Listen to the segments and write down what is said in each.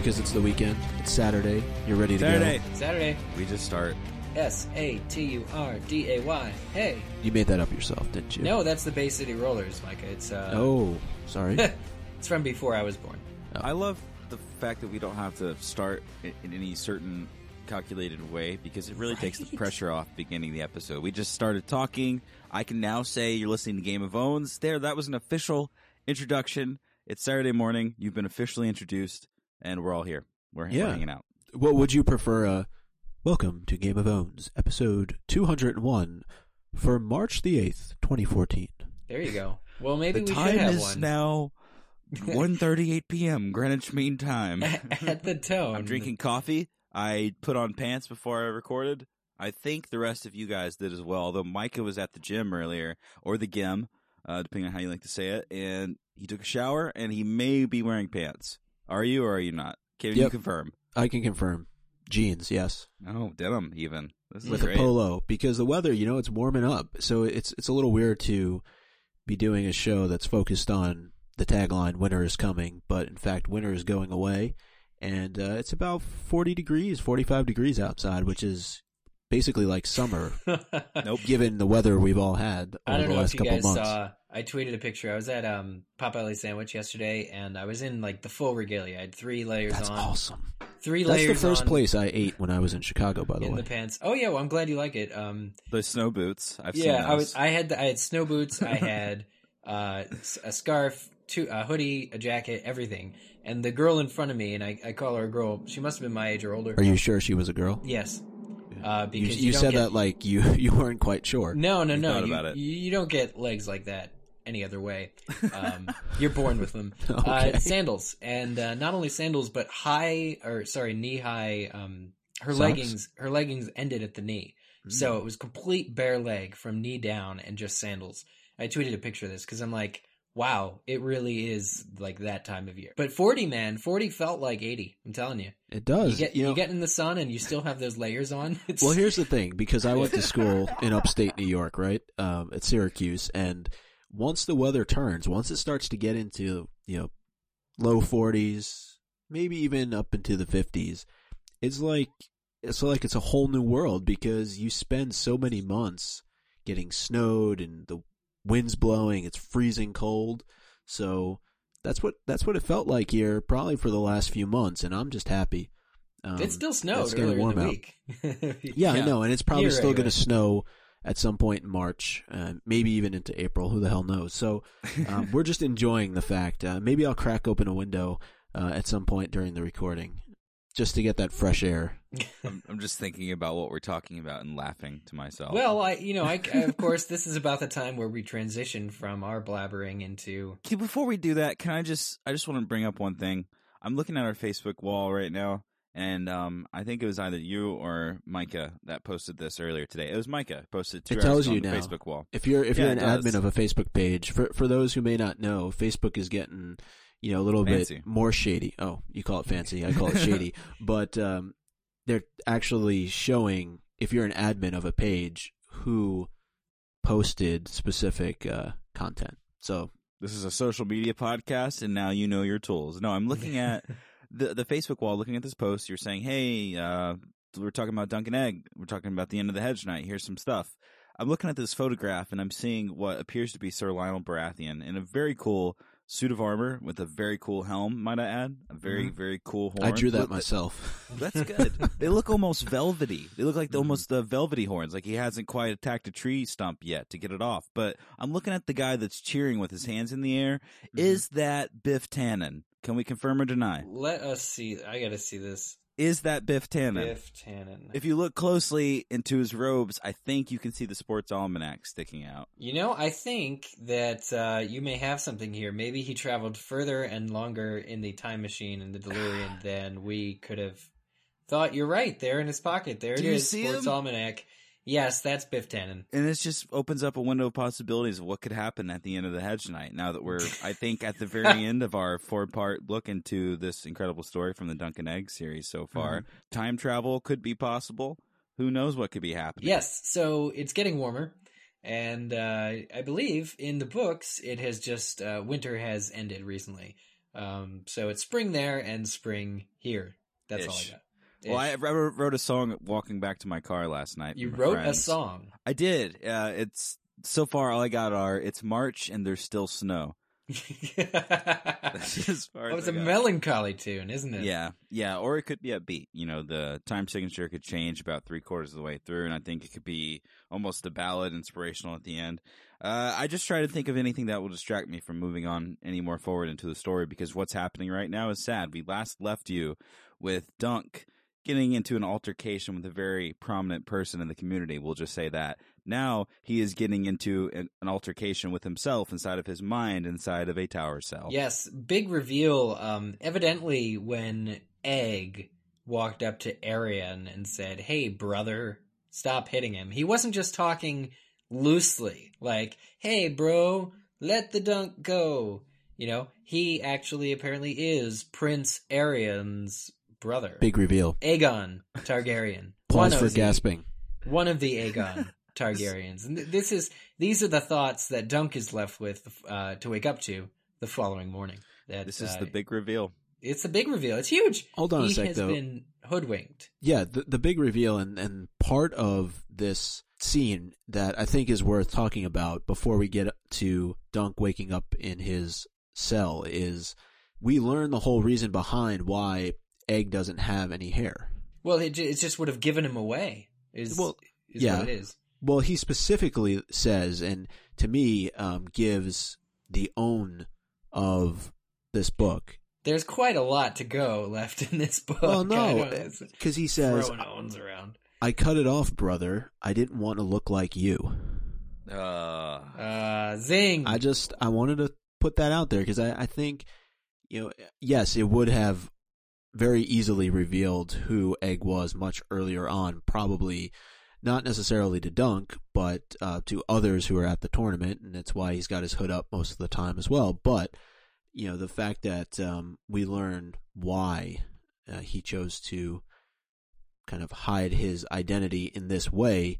because it's the weekend. It's Saturday. You're ready to Saturday. Saturday. We just start. S A T U R D A Y. Hey. go. You made that up yourself, didn't you? No, that's the Bay City Rollers, Micah. It's uh Oh, sorry. it's from before I was born. I love the fact that we don't have to start in, in any certain calculated way because it really takes the pressure off beginning the episode. We just started talking. I can now say you're listening to Game of Owns. There, that was an official introduction. It's Saturday morning. You've been officially introduced, and we're all here. We're, we're hanging out. what would you prefer? Uh, welcome to Game of Owns, episode 201 for March the 8th, 2014. There you go. Well, maybe the we time should have is one. now 1.38 p.m. Greenwich Mean Time. At the tone. I'm drinking coffee. I put on pants before I recorded. I think the rest of you guys did as well. Although Micah was at the gym earlier, or the gym, uh, depending on how you like to say it, and he took a shower and he may be wearing pants. Are you or are you not? Can you confirm? I can confirm. Jeans, yes. Oh, denim even. This is with great. a polo because the weather, you know, it's warming up. So it's it's a little weird to be doing a show that's focused on the tagline "Winter is coming," but in fact, winter is going away, and uh, it's about forty degrees, forty five degrees outside, which is basically like summer, Nope. given the weather we've all had I don't the know last if you couple guys months. saw. I tweeted a picture. I was at um Potbelly Sandwich yesterday, and I was in like the full regalia. I had three layers That's on. awesome. Three That's the layers first on place I ate when I was in Chicago, by the in way. the pants. Oh yeah, well I'm glad you like it. Um, The snow boots. I've seen yeah, those. I was. I had the, I had snow boots. I had uh, s- a scarf, two, a hoodie, a jacket, everything. And the girl in front of me, and I, I call her a girl. She must have been my age or older. Are you sure she was a girl? Yes. Uh, You, because you you, don't said get- that like you you weren't quite sure. No, no, You no. You, about it. you you don't get legs like that any other way. Um, you're born with them. Okay. Uh, sandals, and uh, not only sandals, but high or sorry, knee high. Um, her Socks? leggings, her leggings ended at the knee, Hmm. so it was complete bare leg from knee down and just sandals. I tweeted a picture of this because I'm like, wow, it really is like that time of year. But 40, man, 40 felt like 80. I'm telling you. It does. You get you you, know, get in the sun and you still have those layers on. It's, Well, here's the thing, because I went to school in upstate New York, right, um, at Syracuse, and once the weather turns, once it starts to get into you know low 40s, maybe even up into the 50s, it's like it's like it's a whole new world because you spend so many months getting snowed and the winds blowing, it's freezing cold, so. That's what that's what it felt like here, probably for the last few months, and I'm just happy. Um, it still it's snowed earlier warm in the out. week. Yeah, I know, and it's probably You're still right, going right. to snow at some point in March, uh, maybe even into April. Who the hell knows? So um, we're just enjoying the fact. Uh, maybe I'll crack open a window uh, at some point during the recording, just to get that fresh air. I'm, I'm just thinking about what we're talking about and laughing to myself. Well, I, you know, I, I- of course, this is about the time where we transition from our blabbering into. Before we do that, can I just I just want to bring up one thing. I'm looking at our Facebook wall right now, and um, I think it was either you or Micah that posted this earlier today. It was Micah posted two It tells you on now. Facebook wall. If you're if Yeah, you're an admin of a Facebook page, for for those who may not know, Facebook is getting you know a little Fancy. bit more shady. Oh, you call it fancy, I call it shady, but um, they're actually showing if you're an admin of a page who posted specific uh, content. So This is a social media podcast, and now you know your tools. No, I'm looking at the the Facebook wall, looking at this post. You're saying, "Hey, uh, we're talking about Dunk and Egg. We're talking about the end of the Hedge Knight. Here's some stuff." I'm looking at this photograph, and I'm seeing what appears to be Sir Lyonel Baratheon in a very cool suit of armor with a very cool helm. Might I add, a very very cool horn. Mm-hmm. I drew that Look- myself. That's good. they look almost velvety. They look Mm-hmm. like almost the velvety horns. Like he hasn't quite attacked a tree stump yet to get it off. But I'm looking at the guy that's cheering with his hands in the air. Mm-hmm. Is that Biff Tannen? Can we confirm or deny? Let us see. I got to see this. Is that Biff Tannen? Biff Tannen. If you look closely into his robes, I think you can see the sports almanac sticking out. You know, I think that uh, you may have something here. Maybe he traveled further and longer in the time machine and the DeLorean than we could have thought. You're right. There in his pocket. There Do it is. Sports him? Almanac. Yes, that's Biff Tannen. And this just opens up a window of possibilities of what could happen at the end of the Hedge Knight. Now that we're, I think, at the very end of our four part look into this incredible story from the Dunk and Egg series so far, Mm-hmm. time travel could be possible. Who knows what could be happening? Yes, so it's getting warmer, and uh, I believe in the books it has just uh, winter has ended recently. Um, so it's spring there and spring here. That's all I got. Well, I wrote a song walking back to my car last night. you wrote a song. I did. Uh, it's so far all I got are it's March and there's still snow. That's as far Oh, as it's a melancholy tune, isn't it? Yeah, yeah, or it could be a beat. You know, the time signature could change about three quarters of the way through, and I think it could be almost a ballad, inspirational at the end. Uh, I just try to think of anything that will distract me from moving on any more forward into the story because what's happening right now is sad. We last left you with Dunk getting into an altercation with a very prominent person in the community. We'll just say that. Now he is getting into an, an altercation with himself inside of his mind, inside of a tower cell. Yes, big reveal. Um, evidently, when Egg walked up to Aerion and said, "Hey, brother, stop hitting him," he wasn't just talking loosely, like, "Hey, bro, let the dunk go." You know, he actually apparently is Prince Aerion's brother, Big reveal. Aegon Targaryen. Pause for of the- gasping. One of the Aegon Targaryens, and this is these are the thoughts that Dunk is left with uh, to wake up to the following morning. That This is uh, the big reveal. it's a big reveal. It's huge. Hold on a he sec, has though. been hoodwinked. Yeah, the, the big reveal and, and part of this scene that I think is worth talking about before we get to Dunk waking up in his cell is we learn the whole reason behind why Egg doesn't have any hair. Well, it, it just would have given him away. Is Well, is yeah. what it is. Well, he specifically says, and to me, um, gives the own of this book. There's quite a lot to go left in this book. Well, no, because he says, throwing owns around. "I cut it off, brother. I didn't want to look like you." Uh, Uh, zing. I just I wanted to put that out there because I, I think you know yes it would have very easily revealed who Egg was much earlier on probably not necessarily to Dunk but uh, to others who are at the tournament and that's why he's got his hood up most of the time as well but you know the fact that um, we learn why uh, he chose to kind of hide his identity in this way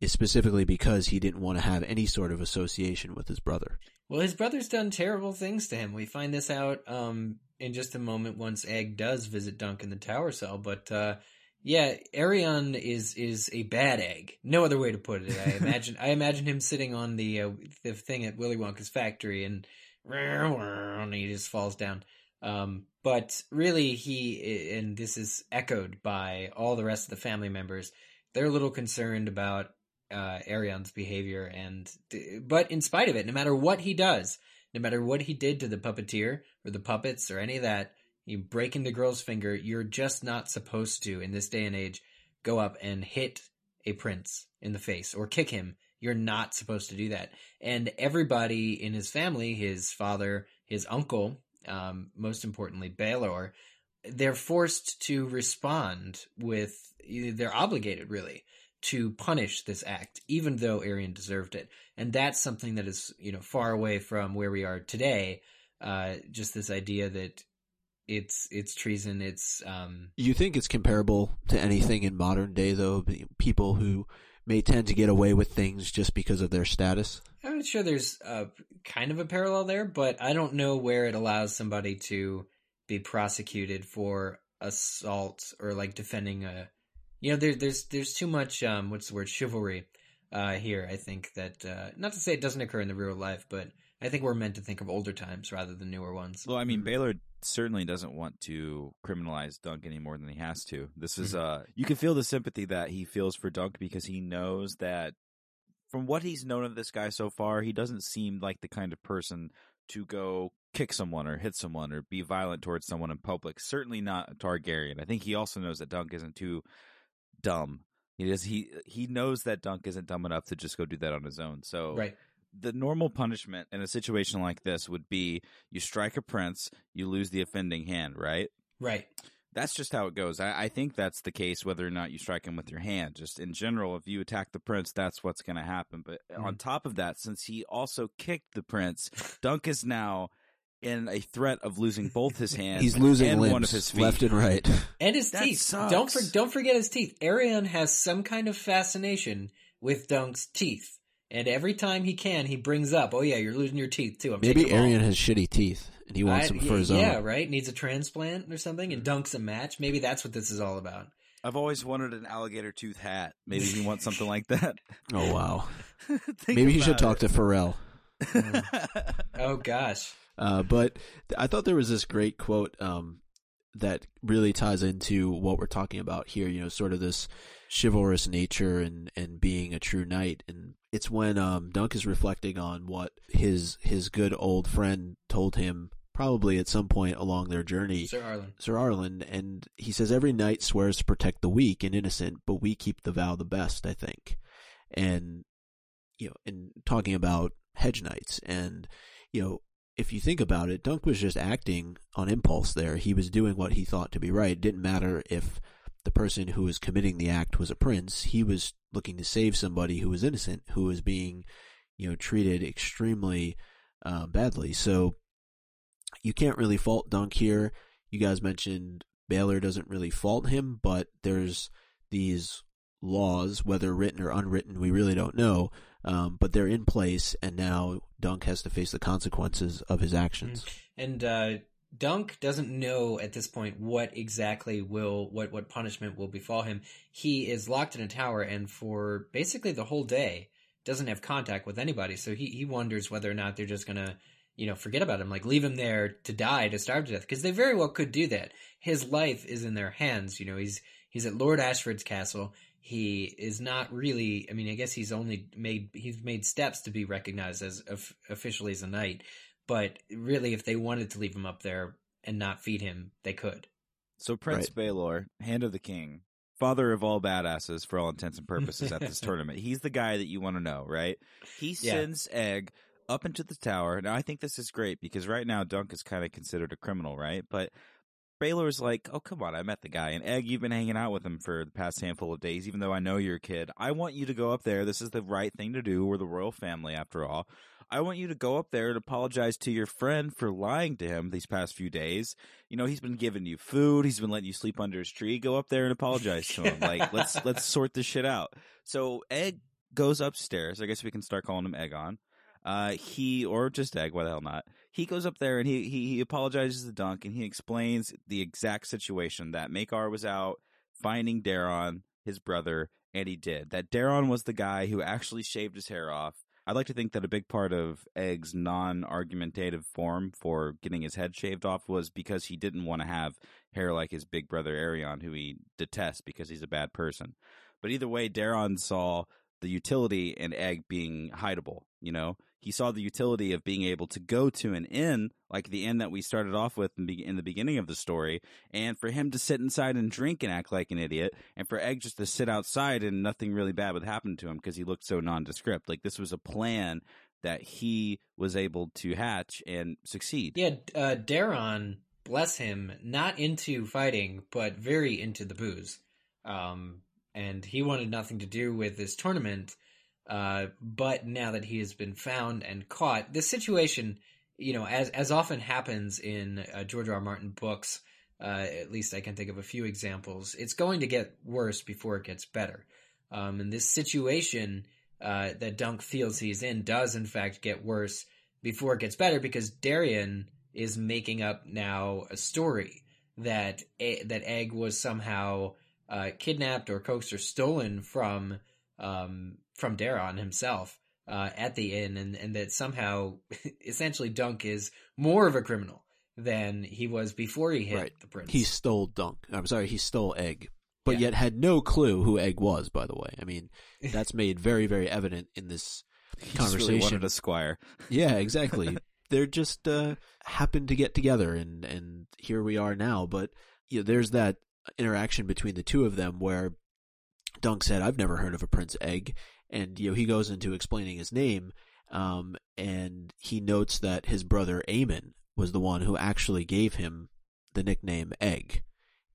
is specifically because he didn't want to have any sort of association with his brother. Well, his brother's done terrible things to him. We find this out um, in just a moment once Egg does visit Dunk in the tower cell. But uh, yeah, Aerion is is a bad egg. No other way to put it. I imagine I imagine him sitting on the uh, the thing at Willy Wonka's factory and, and he just falls down. Um, but really, he and this is echoed by all the rest of the family members. They're a little concerned about uh, Aerion's behavior, and but in spite of it, no matter what he does, no matter what he did to the puppeteer or the puppets or any of that, you breaking the girl's finger, you're just not supposed to in this day and age go up and hit a prince in the face or kick him. You're not supposed to do that. And everybody in his family, his father, his uncle, um, most importantly, Baelor, they're forced to respond with, they're obligated really to punish this act, even though Aerion deserved it. And that's something that is, you know, far away from where we are today. Uh, just this idea that it's it's treason. It's um, You think it's comparable to anything in modern day, though? People who may tend to get away with things just because of their status? I'm not sure there's uh, kind of a parallel there, but I don't know where it allows somebody to be prosecuted for assault or like defending a. You know, there, there's there's too much um, what's the word chivalry uh, here. I think that uh, not to say it doesn't occur in the real life, but I think we're meant to think of older times rather than newer ones. well, I mean, Baelor certainly doesn't want to criminalize Dunk any more than he has to. This is, uh, you can feel the sympathy that he feels for Dunk because he knows that from what he's known of this guy so far, he doesn't seem like the kind of person to go kick someone or hit someone or be violent towards someone in public. Certainly not a Targaryen. I think he also knows that Dunk isn't too dumb. He does he he knows that Dunk isn't dumb enough to just go do that on his own. So Right. the normal punishment in a situation like this would be you strike a prince, you lose the offending hand, right? Right. That's just how it goes. I, I think that's the case whether or not you strike him with your hand. Just in general, if you attack the prince, that's what's going to happen. But mm-hmm. on top of that, since he also kicked the prince, Dunk is now in a threat of losing both his hands He's losing and limbs one of his feet. left and right. And his That teeth. sucks. Don't for, don't forget his teeth. Aerion has some kind of fascination with Dunk's teeth, And every time he can, he brings up, "Oh yeah, you're losing your teeth too." I'm Maybe taking. Aerion has shitty teeth and he wants I- them for his own. yeah, right. Needs a transplant or something, and mm-hmm. dunks a match. Maybe that's what this is all about. I've always wanted an alligator tooth hat. Maybe he wants something like that. Oh wow. Maybe he should about talk to Pharrell. Oh gosh. Uh, but I thought there was this great quote um, that really ties into what we're talking about here. You know, sort of this chivalrous nature and, and being a true knight. And it's when um, Dunk is reflecting on what his his good old friend told him, probably at some point along their journey. Sir Arlan. Sir Arlan, and he says every knight swears to protect the weak and innocent, but we keep the vow the best, I think. And you know, in talking about hedge knights, and you know, if you think about it, Dunk was just acting on impulse there. He was doing what he thought to be right. It didn't matter if the person who was committing the act was a prince. He was looking to save somebody who was innocent, who was being, you know, treated extremely uh, badly. So you can't really fault Dunk here. You guys mentioned Baylor doesn't really fault him, but there's these laws, whether written or unwritten, we really don't know. Um, but they're in place, and now Dunk has to face the consequences of his actions. And uh, Dunk doesn't know at this point what exactly will what what punishment will befall him. He is locked in a tower, and for basically the whole day doesn't have contact with anybody. So he he wonders whether or not they're just gonna you know forget about him, like leave him there to die, to starve to death, because they very well could do that. His life is in their hands. You know, he's he's at Lord Ashford's castle. He is not really. I mean, I guess he's only made he's made steps to be recognized as of, officially as a knight. But really, if they wanted to leave him up there and not feed him, they could. So Prince Baelor, Hand of the King, father of all badasses for all intents and purposes at this tournament. He's the guy that you want to know, right? He Yeah. sends Egg up into the tower. Now I think this is great because right now Dunk is kind of considered a criminal, right? But Baelor's like, oh come on, I met the guy, and Egg, you've been hanging out with him for the past handful of days. Even though I know you're a kid, I want you to go up there. This is the right thing to do. We're the royal family, after all. I want you to go up there and apologize to your friend for lying to him these past few days. You know, he's been giving you food, he's been letting you sleep under his tree. Go up there and apologize to him. like, let's let's sort this shit out. So Egg goes upstairs. I guess we can start calling him Egg on. Uh, he or just Egg, why the hell not? He goes up there and he, he he apologizes to Dunk and he explains the exact situation that Maekar was out finding Daeron, his brother, and he did. That Daeron was the guy who actually shaved his hair off. I'd like to think that a big part of Egg's non-argumentative form for getting his head shaved off was because he didn't want to have hair like his big brother Aerion, who he detests because he's a bad person. But either way, Daeron saw the utility in Egg being hideable. You know, he saw the utility of being able to go to an inn, like the inn that we started off with in, be- in the beginning of the story, and for him to sit inside and drink and act like an idiot, and for Egg just to sit outside and nothing really bad would happen to him because he looked so nondescript. Like this was a plan that he was able to hatch and succeed. Yeah, uh, Daeron, bless him, not into fighting, but very into the booze. Um, and he wanted nothing to do with this tournament. Uh, but now that he has been found and caught, this situation, you know, as as often happens in uh, George R. R. Martin books, uh, at least I can think of a few examples. It's going to get worse before it gets better. Um, and this situation uh, that Dunk feels he's in does, in fact, get worse before it gets better because Daeron is making up now a story that E- that Egg was somehow uh, kidnapped or coaxed or stolen from um, from Daeron himself uh, at the inn, and, and that somehow essentially Dunk is more of a criminal than he was before he hit Right. the prince. He stole Dunk. I'm sorry, he stole Egg, but Yeah. yet had no clue who Egg was. By the way, I mean that's made very, very evident in this He just really conversation. wanted a squire. Yeah, exactly. They're just uh, happened to get together, and and here we are now. But you know, there's that interaction between the two of them where Dunk said, "I've never heard of a Prince Egg," and you know he goes into explaining his name, um, and he notes that his brother Aemon was the one who actually gave him the nickname Egg,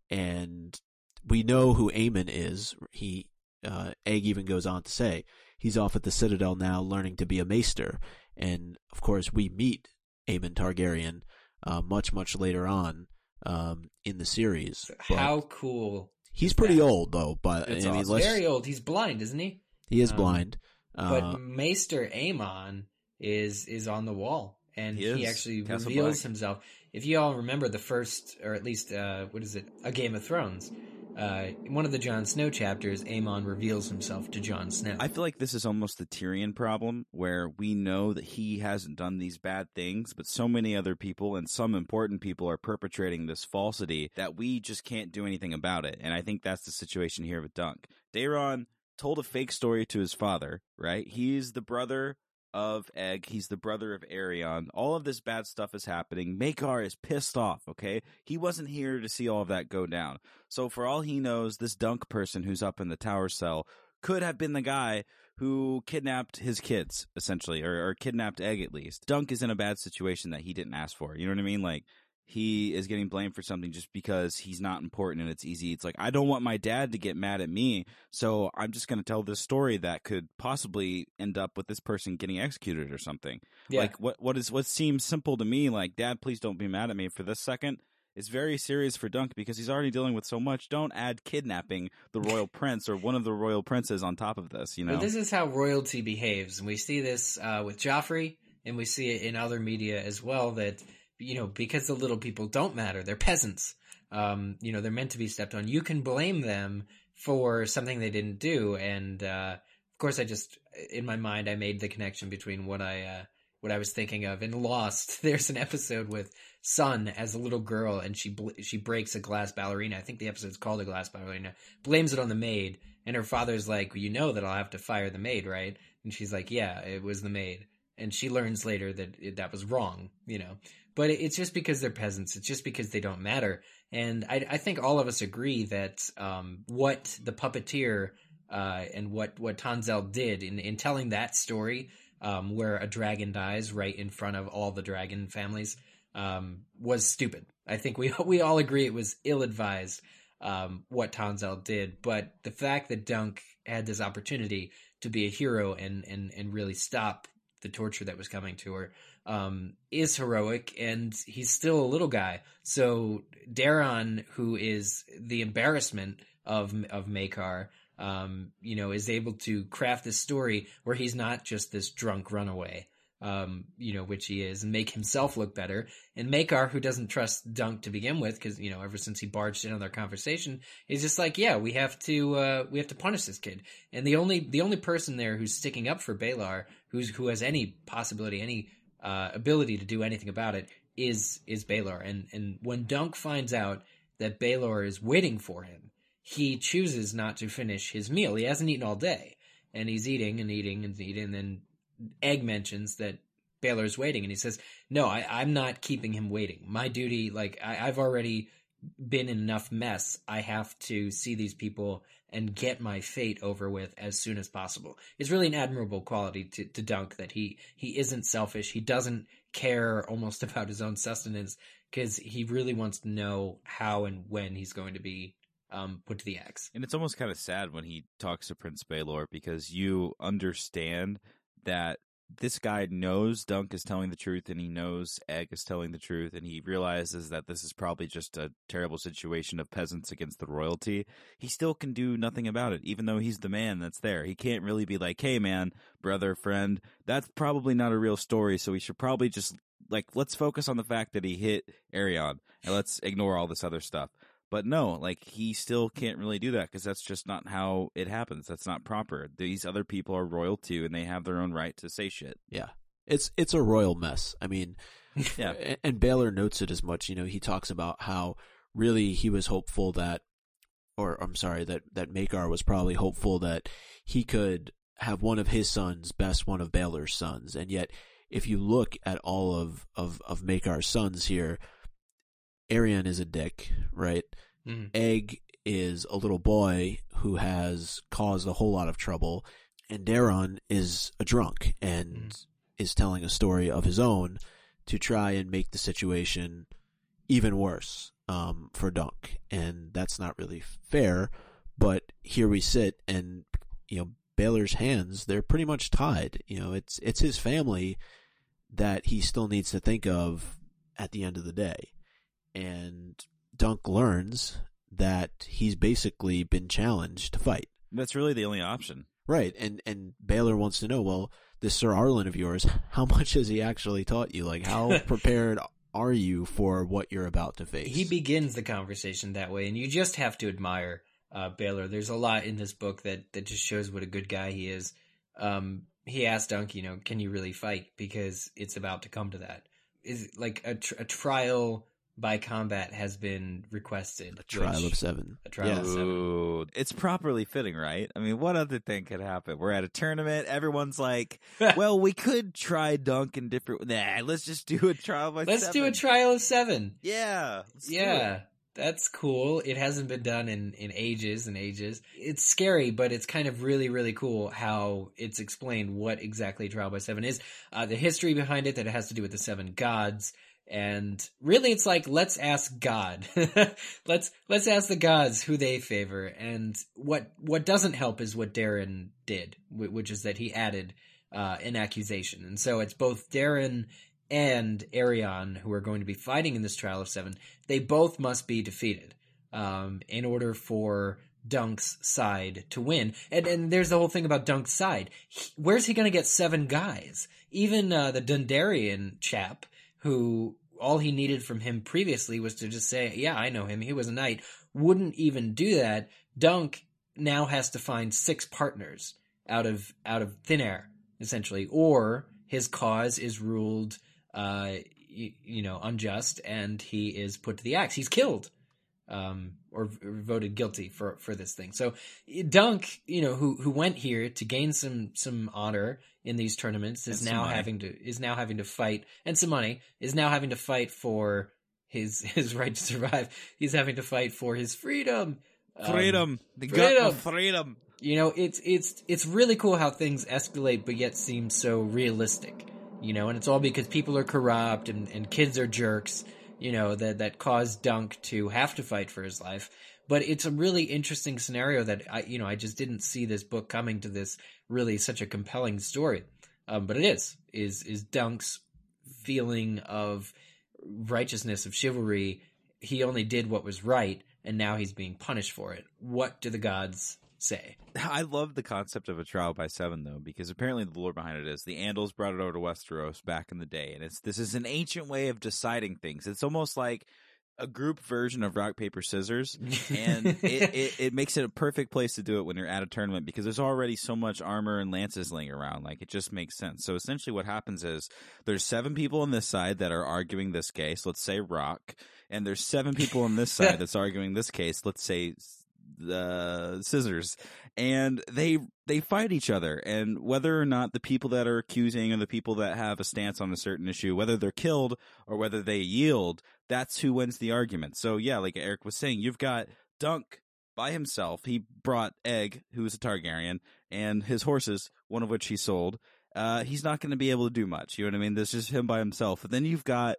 and we know who Aemon is. He uh, Egg even goes on to say he's off at the Citadel now, learning to be a maester, and of course we meet Aemon Targaryen uh, much much later on um, in the series. But How cool! he's pretty that? old though, but It's I mean, awesome. Very old. He's blind, isn't he? he is um, blind. but Uh, Maester Aemon is is on the wall, and He he, actually Castle reveals Black. himself. If you all remember the first, or at least uh, what is it, a Game of Thrones, uh, in one of the Jon Snow chapters, Aemon reveals himself to Jon Snow. I feel like this is almost the Tyrion problem, where we know that he hasn't done these bad things, but so many other people and some important people are perpetrating this falsity that we just can't do anything about it. And I think that's the situation here with Dunk. Daeron told a fake story to his father, right? He's the brother of Egg. He's the brother of Aerion. All of this bad stuff is happening. Maekar is pissed off, okay? He wasn't here to see all of that go down. So for all he knows, this Dunk person who's up in the tower cell could have been the guy who kidnapped his kids, essentially, or, or kidnapped Egg at least. Dunk is in a bad situation that he didn't ask for. You know what I mean? Like, he is getting blamed for something just because he's not important and it's easy. It's like, I don't want my dad to get mad at me, so I'm just going to tell this story that could possibly end up with this person getting executed or something. yeah. Like, what, what is, what seems simple to me, like, dad, please don't be mad at me for this second. Is very serious for Dunk because he's already dealing with so much. Don't add kidnapping the royal prince or one of the royal princes on top of this. You know, But this is how royalty behaves, and we see this uh, with Joffrey, and we see it in other media as well. That you know, because the little people don't matter, they're peasants. Um, you know, they're meant to be stepped on. You can blame them for something they didn't do, and uh, of course, I just in my mind I made the connection between what I uh, what I was thinking of in Lost. There's an episode with Sun as a little girl, and she bl- she breaks a glass ballerina. I think the episode's called a glass ballerina. Blames it on the maid, and her father's like, "You know that I'll have to fire the maid, right?" And she's like, "Yeah, it was the maid." And she learns later that it, that was wrong, you know. But it's just because they're peasants. It's just because they don't matter. And I, I think all of us agree that um, what the puppeteer uh, and what what Tanselle did in in telling that story, um, where a dragon dies right in front of all the dragon families, um, was stupid. I think we we all agree it was ill advised um, what Tanselle did, but the fact that Dunk had this opportunity to be a hero and and and really stop the torture that was coming to her um, is heroic, and he's still a little guy. So Daeron, who is the embarrassment of of Maekar, um, you know, is able to craft this story where he's not just this drunk runaway, um, you know, which he is, and make himself look better. And Maekar, who doesn't trust Dunk to begin with, because you know, ever since he barged in on their conversation, is just like, yeah, we have to, uh, we have to punish this kid. And the only, the only person there who's sticking up for Baelor, who's who has any possibility, any uh, ability to do anything about it, is is Balar. And and when Dunk finds out that Baelor is waiting for him, he chooses not to finish his meal. He hasn't eaten all day, and he's eating and eating and eating. And then Egg mentions that Baelor's waiting, and he says, "No, I, I'm not keeping him waiting. My duty, like I, I've already been in enough mess. I have to see these people and get my fate over with as soon as possible." It's really an admirable quality to, to Dunk that he he isn't selfish. He doesn't care almost about his own sustenance because he really wants to know how and when he's going to be um, put to the axe. And it's almost kind of sad when he talks to Prince Baelor because you understand that this guy knows Dunk is telling the truth and he knows Egg is telling the truth and he realizes that this is probably just a terrible situation of peasants against the royalty. He still can do nothing about it, even though he's the man that's there. He can't really be like, hey man, brother, friend, that's probably not a real story, so we should probably just like let's focus on the fact that he hit Aerion and let's ignore all this other stuff. But no, like he still can't really do that because that's just not how it happens. That's not proper. These other people are royal too, and they have their own right to say shit. Yeah. It's it's a royal mess. I mean, Yeah. a- and Baelor notes it as much. You know, he talks about how really he was hopeful that, or I'm sorry, that that Maekar was probably hopeful that he could have one of his sons best one of Baelor's sons, and yet if you look at all of of of Maekar's sons here, Aerion is a dick, right? Mhm. Egg is a little boy who has caused a whole lot of trouble, and Daeron is a drunk and is telling a story of his own to try and make the situation even worse um, for Dunk, and that's not really fair. But here we sit, and you know Baelor's hands they're pretty much tied. You know it's it's his family that he still needs to think of at the end of the day, and Dunk learns that he's basically been challenged to fight. That's really the only option. Right, and and Baelor wants to know, well, this Sir Arlan of yours, how much has he actually taught you? Like, how prepared are you for what you're about to face? He begins the conversation that way, and you just have to admire uh, Baelor. There's a lot in this book that that just shows what a good guy he is. Um, he asked Dunk, you know, can you really fight? Because it's about to come to that. Is like a, tr- a trial by combat has been requested. a trial which- of seven. A trial Yeah. of seven. Ooh, it's properly fitting, right? I mean, what other thing could happen? We're at a tournament. Everyone's like, "Well, we could try dunk in different." Nah, let's just do a trial by. Let's do a seven. trial of seven. Yeah, let's do Yeah, it. that's cool. It hasn't been done in in ages and ages. It's scary, but it's kind of really really cool how it's explained what exactly trial by seven is. Uh, the history behind it that it has to do with the seven gods. And really, it's like let's ask God. let's let's ask the gods who they favor. And what what doesn't help is what Daeron did, which is that he added uh, an accusation. And so it's both Daeron and Aerion who are going to be fighting in this trial of seven. They both must be defeated um, in order for Dunk's side to win. And and there's the whole thing about Dunk's side. He- where's he going to get seven guys? Even uh, the Dondarrion chap, who all he needed from him previously was to just say, "Yeah, I know him. He was a knight." Wouldn't even do that. Dunk now has to find six partners out of out of thin air, essentially, or his cause is ruled, uh, you, you know, unjust, and he is put to the axe. He's killed, um, or, or voted guilty for for this thing. So Dunk, you know, who who went here to gain some some honor in these tournaments, is And now having to is now having to fight and some money is now having to fight for his his right to survive. He's having to fight for his freedom. Um, Freedom, the gut of freedom. freedom. you know, it's it's it's really cool how things escalate, but yet seem so realistic. You know, and it's all because people are corrupt and, and kids are jerks. You know that that cause Dunk to have to fight for his life. But it's a really interesting scenario that I, you know, I just didn't see this book coming to this really such a compelling story. Um, but it is is is Dunk's feeling of righteousness of chivalry. He only did what was right, and now he's being punished for it. What do the gods say? I love the concept of a trial by seven, though, because apparently the lore behind it is the Andals brought it over to Westeros back in the day, and it's this is an ancient way of deciding things. It's almost like a group version of rock paper scissors, and it, it, it makes it a perfect place to do it when you're at a tournament because there's already so much armor and lances laying around. Like it just makes sense. So essentially, what happens is there's seven people on this side that are arguing this case. Let's say Rock, and there's seven people on this side that's arguing this case. Let's say uh, scissors and they they fight each other and whether or not the people that are accusing or the people that have a stance on a certain issue whether they're killed or whether they yield that's who wins the argument. So yeah like eric was saying you've got dunk by himself. He brought egg who is a targaryen and his horses one of which he sold. Uh, he's not going to be able to do much you know what i mean? There's just him by himself. But then you've got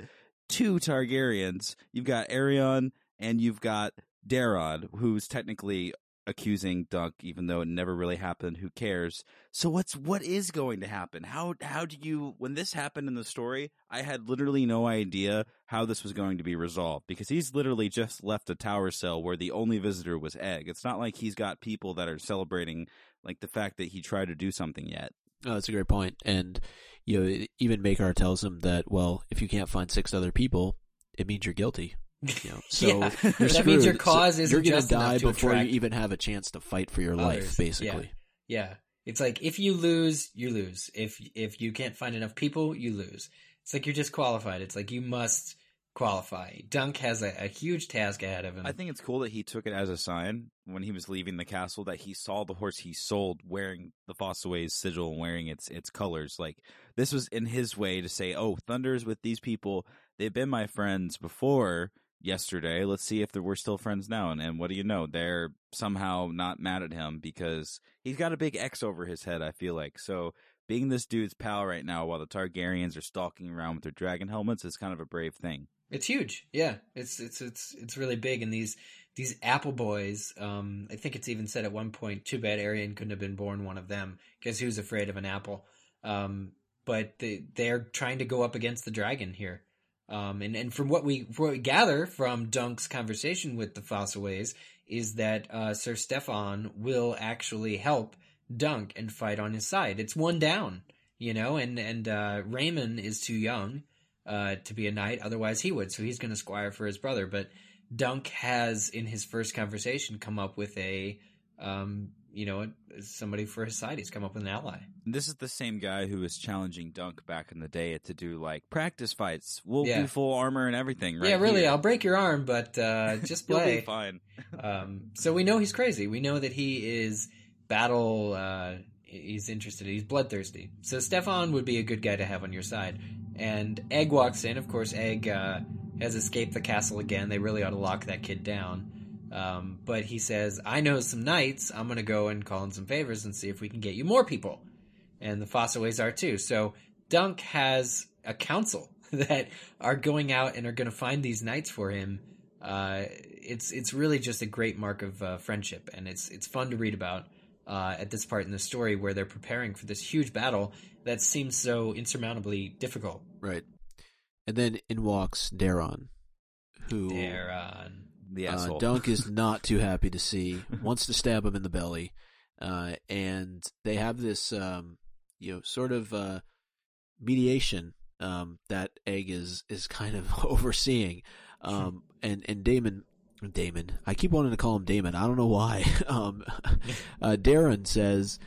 two targaryens. You've got Aerion and you've got Daeron, who's technically accusing Dunk, even though it never really happened. Who cares? So what's what is going to happen? How how do you when this happened in the story? I had literally no idea how this was going to be resolved because he's literally just left a tower cell where the only visitor was Egg. It's not like he's got people that are celebrating like the fact that he tried to do something yet. Oh, that's a great point. And you know, even Maekar tells him that well, if you can't find six other people, it means you're guilty. You know, so Yeah. you're That means your cause so isn't you're gonna just die to before attract you even have a chance to fight for your others. life. Basically, Yeah. It's like if you lose, you lose. If if you can't find enough people, you lose. It's like you're disqualified. It's like you must qualify. Dunk has a, a huge task ahead of him. I think it's cool that he took it as a sign when he was leaving the castle that he saw the horse he sold wearing the Fossoway's sigil and wearing its its colors. Like this was in his way to say, "Oh, Thunder's with these people. They've been my friends before yesterday. Let's see if we're still friends now." And, and what do you know? They're somehow not mad at him because he's got a big X over his head. I feel like so. Being this dude's pal right now while the Targaryens are stalking around with their dragon helmets is kind of a brave thing. It's huge. Yeah, it's it's it's it's really big. And these these Apple boys, um, I think it's even said at one point, too bad Aerion couldn't have been born one of them because was afraid of an apple. Um, but they they're trying to go up against the dragon here. Um, and and from what we what we gather from Dunk's conversation with the Fossoways is that uh, Sir Steffon will actually help Dunk and fight on his side. It's one down, you know, and and uh, Raymond is too young uh, to be a knight. Otherwise, he would. So he's going to squire for his brother. But Dunk has, in his first conversation, come up with a, um, you know, somebody for his side. He's come up with an ally. This is the same guy who was challenging Dunk back in the day to do like practice fights. We'll Yeah. do full armor and everything, right? yeah, really, here. I'll break your arm, but uh, just play. fine. um, so we know he's crazy. We know that he is battle. Uh, he's interested. He's bloodthirsty. So Steffon would be a good guy to have on your side. And Egg walks in. Of course, Egg uh, has escaped the castle again. They really ought to lock that kid down. Um, but he says, "I know some knights. I'm going to go and call in some favors and see if we can get you more people." And the Fossoways are too. So Dunk has a council that are going out and are going to find these knights for him. Uh, it's it's really just a great mark of uh, friendship, and it's it's fun to read about uh, at this part in the story where they're preparing for this huge battle that seems so insurmountably difficult. Right. And then in walks Daeron, who They're uh, The uh. Dunk is not too happy to see, wants to stab him in the belly, uh, and they have this, um, you know, sort of uh, mediation um, that Egg is is kind of overseeing, um, and and Damon. Damon, I keep wanting to call him Damon. I don't know why. Um, uh, Daeron says,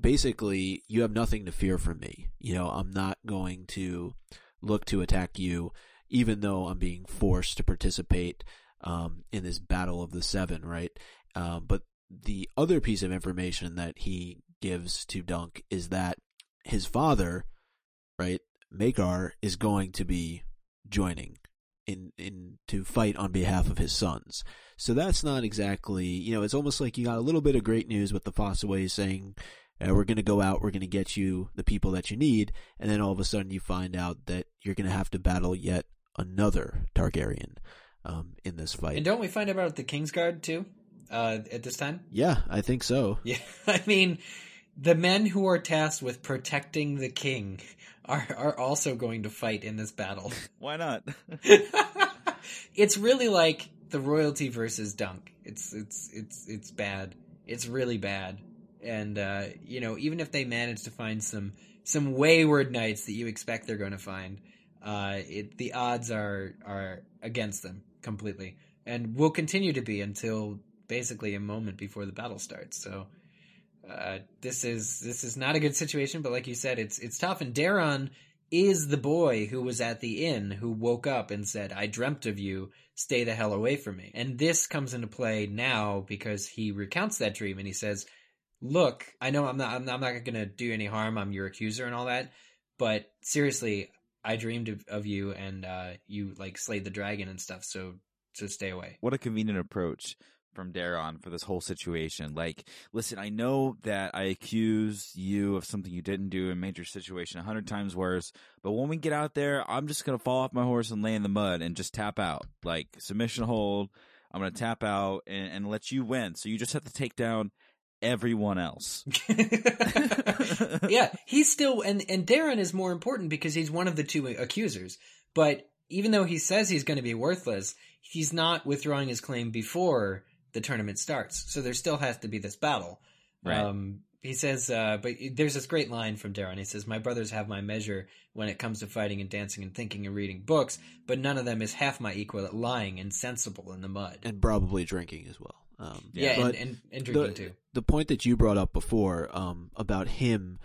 basically, you have nothing to fear from me. You know, I'm not going to look to attack you, even though I'm being forced to participate um, in this battle of the seven, right? Um, but the other piece of information that he gives to Dunk is that his father, right, Maekar, is going to be joining in in to fight on behalf of his sons. So that's not exactly, you know, it's almost like you got a little bit of great news with the Fossoways saying, uh, we're going to go out, we're going to get you the people that you need, and then all of a sudden you find out that you're going to have to battle yet another Targaryen um, in this fight. and don't we find out about the Kingsguard too uh, at this time? yeah, I think so. Yeah, I mean, the men who are tasked with protecting the king are are also going to fight in this battle. Why not? it's really like the royalty versus Dunk. It's it's it's it's bad. It's really bad. And uh, you know, even if they manage to find some some wayward knights that you expect they're going to find, uh, it the odds are are against them completely, and will continue to be until basically a moment before the battle starts. So. Uh, this is this is not a good situation, but like you said, it's it's tough. And Daeron is the boy who was at the inn who woke up and said, "I dreamt of you. Stay the hell away from me." And this comes into play now because he recounts that dream and he says, "Look, I know I'm not I'm not, I'm not going to do any harm. I'm your accuser and all that, but seriously, I dreamed of, of you and uh, you like slayed the dragon and stuff. So so stay away." what a convenient approach from Daeron for this whole situation. Like, listen, I know that I accuse you of something you didn't do and made your situation a hundred times worse, but when we get out there, I'm just gonna fall off my horse and lay in the mud and just tap out. Like submission hold, I'm gonna tap out and, and let you win. So you just have to take down everyone else. yeah, he's still and and Daeron is more important because he's one of the two accusers. But even though he says he's going to be worthless, he's not withdrawing his claim before the tournament starts. So there still has to be this battle. Right. Um, he says, uh, but there's this great line from Daeron. He says, "My brothers have my measure when it comes to fighting and dancing and thinking and reading books, but none of them is half my equal at lying and sensible in the mud." And probably drinking as well. Um, yeah, but and, and, and drinking the, too. the point that you brought up before um, about him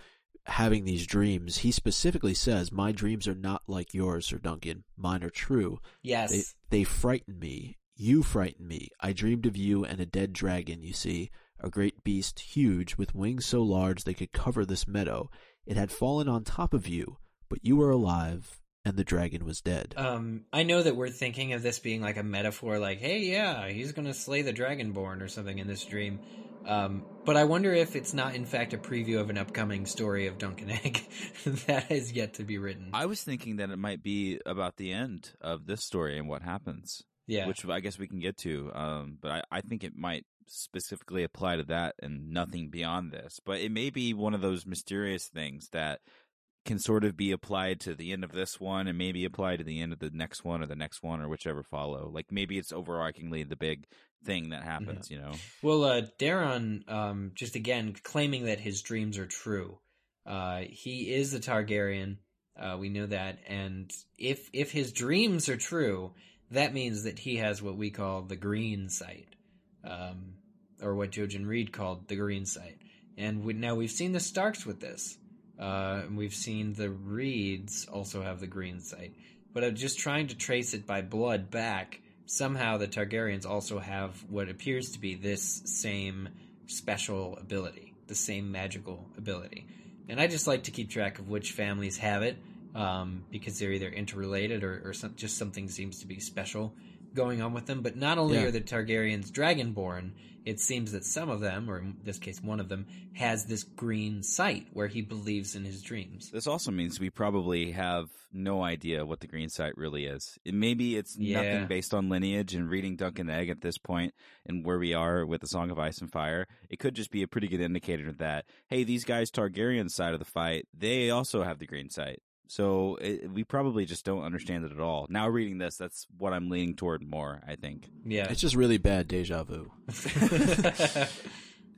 having these dreams, he specifically says, "My dreams are not like yours, Sir Duncan. Mine are true. Yes. They they frighten me. You frighten me. I dreamed of you and a dead dragon. You see, a great beast, huge, with wings so large they could cover this meadow. It had fallen on top of you, but you were alive, and the dragon was dead." Um, I know that we're thinking of this being like a metaphor, like, "Hey, yeah, he's going to slay the dragonborn" or something in this dream. Um, but I wonder if it's not, in fact, a preview of an upcoming story of Dunk and Egg that has yet to be written. I was thinking that it might be about the end of this story and what happens. yeah, which I guess we can get to. Um, but I, I think it might specifically apply to that and nothing beyond this. But it may be one of those mysterious things that can sort of be applied to the end of this one and maybe applied to the end of the next one or the next one or whichever follow. Like maybe it's overarchingly the big thing that happens, you know. Well, uh, Daeron, um, just again claiming that his dreams are true. Uh, he is a Targaryen. Uh, we know that, and if if his dreams are true, that means that he has what we call the green sight, um, or what Jojen Reed called the green sight. And we, now we've seen the Starks with this. Uh, and we've seen the Reeds also have the green sight. But I'm just trying to trace it by blood back. Somehow the Targaryens also have what appears to be this same special ability, the same magical ability. And I just like to keep track of which families have it um, because they're either interrelated or, or some, just something seems to be special going on with them. But not only Yeah. are the Targaryens dragonborn, it seems that some of them, or in this case one of them, has this green sight where he believes in his dreams. This also means we probably have no idea what the green sight really is. It, maybe it's Yeah. nothing based on lineage and reading Dunk and Egg at this point and where we are with the Song of Ice and Fire. It could just be a pretty good indicator that, hey, these guys Targaryen side of the fight, they also have the green sight. So it, we probably just don't understand it at all. Now reading this, that's what I'm leaning toward more, I think. Yeah. It's just really bad deja vu.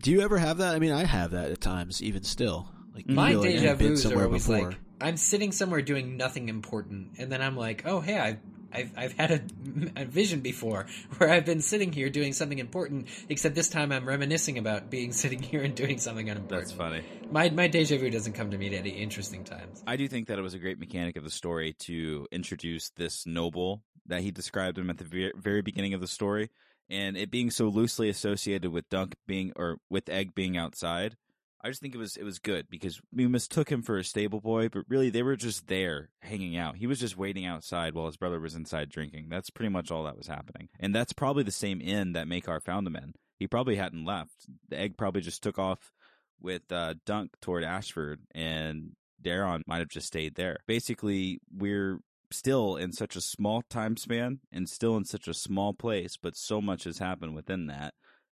Do you ever have that? I mean, I have that at times, even still. Like My feel like deja I've vu's are always before. like I'm sitting somewhere doing nothing important, and then I'm like, oh hey, I've I've, I've had a, a vision before where I've been sitting here doing something important, except this time I'm reminiscing about being sitting here and doing something unimportant. That's funny. My my deja vu doesn't come to me at any interesting times. I do think that it was a great mechanic of the story to introduce this noble that he described him at the very beginning of the story, and it being so loosely associated with Dunk being or with Egg being outside. I just think it was it was good because we mistook him for a stable boy, but really they were just there hanging out. He was just waiting outside while his brother was inside drinking. That's pretty much all that was happening, and that's probably the same inn that Maekar found him in. He probably hadn't left. The egg probably just took off with uh, Dunk toward Ashford, and Daeron might have just stayed there. Basically, we're still in such a small time span and still in such a small place, but so much has happened within that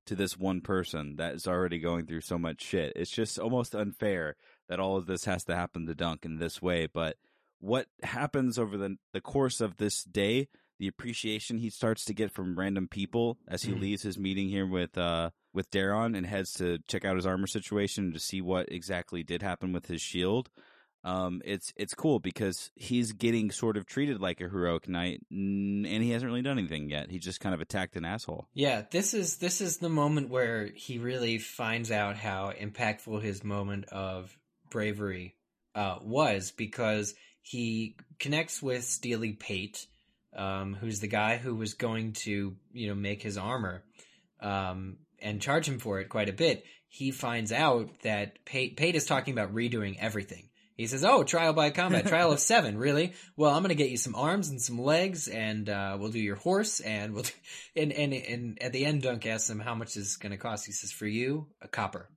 to this one person that is already going through so much shit. It's just almost unfair that all of this has to happen to Dunk in this way. But what happens over the the course of this day, the appreciation he starts to get from random people as he Mhm. leaves his meeting here with uh with Daeron and heads to check out his armor situation to see what exactly did happen with his shield. Um, it's it's cool because he's getting sort of treated like a heroic knight, and he hasn't really done anything yet. He just kind of attacked an asshole. Yeah, this is this is the moment where he really finds out how impactful his moment of bravery uh, was because he connects with Steely Pate, um, who's the guy who was going to you know make his armor um, and charge him for it quite a bit. He finds out that Pate, Pate is talking about redoing everything. He says, "Oh, trial by combat, trial of seven, really? Well, I'm going to get you some arms and some legs, and uh, we'll do your horse, and we'll." Do... And and and at the end, Dunk asks him how much is going to cost. He says, "For you, a copper."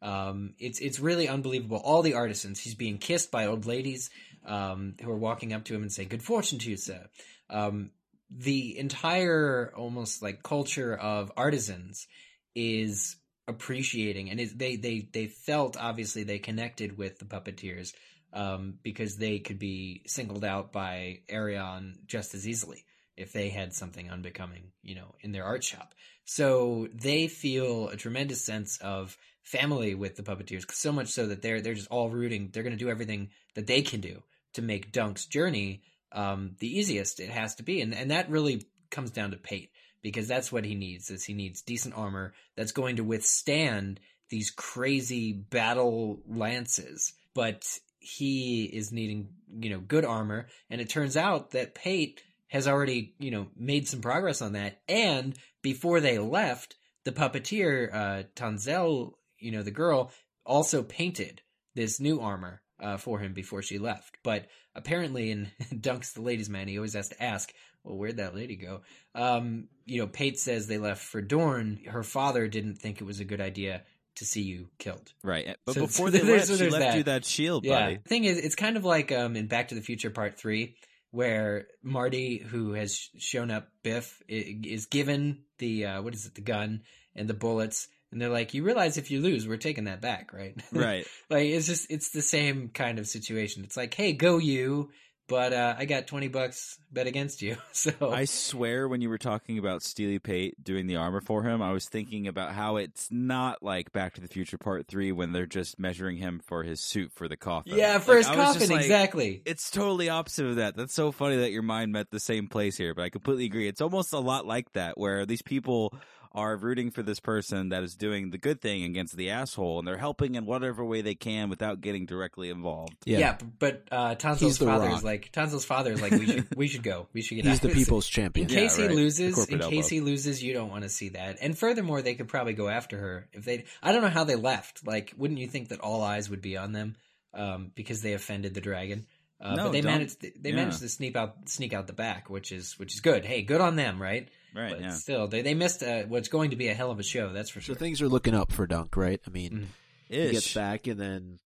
Um, it's it's really unbelievable. All the artisans, he's being kissed by old ladies um, who are walking up to him and say, "Good fortune to you, sir." Um, the entire almost like culture of artisans is appreciating and it, they they they felt obviously they connected with the puppeteers um, because they could be singled out by Aerion just as easily if they had something unbecoming, you know, in their art shop. So they feel a tremendous sense of family with the puppeteers, so much so that they're they're just all rooting. They're going to do everything that they can do to make Dunk's journey um, the easiest it has to be, and and that really comes down to Pate because that's what he needs. Is he needs decent armor that's going to withstand these crazy battle lances, but he is needing you know good armor, and it turns out that Pate has already you know made some progress on that, and before they left, the puppeteer uh, Tanselle, you know the girl, also painted this new armor uh, for him before she left. But apparently, in Dunk's the ladies' man, he always has to ask, "Well, where'd that lady go?" Um, you know, Pate says they left for Dorne. Her father didn't think it was a good idea to see you killed. Right, but So- before so they left, so she left that. you that shield, Yeah. buddy. The thing is, it's kind of like um, in Back to the Future Part Three, where Marty, who has shown up, Biff, is given the uh, what is it, the gun and the bullets And they're like, you realize if you lose, we're taking that back, right? Right. like it's just it's the same kind of situation. It's like, hey, go you, but uh, I got twenty bucks bet against you. So I swear, when you were talking about Steely Pate doing the armor for him, I was thinking about how it's not like Back to the Future Part Three when they're just measuring him for his suit for the coffin. yeah, for Like, his I coffin, like, exactly. It's totally opposite of that. That's so funny that your mind met the same place here, but I completely agree. It's almost a lot like that, where these people are rooting for this person that is doing the good thing against the asshole, and they're helping in whatever way they can without getting directly involved. Yeah, Yeah, but uh, Tanselle's He's the father Rock. is like Tanselle's father is like we should we should go we should get he's out. the of this. people's In champion. Yeah, case right. he loses, in corporate case elbow. he loses, you don't want to see that. And furthermore, they could probably go after her if they. I don't know how they left. Like, wouldn't you think that all eyes would be on them um, because they offended the dragon? Uh, No, but they don't- managed. They yeah. managed to sneak out, sneak out the back, which is which is good. Hey, good on them, right? Right? but yeah. still, they they missed uh, what's going to be a hell of a show. That's for sure. So things are looking up for Dunk, right? I mean, Mm. he gets back and then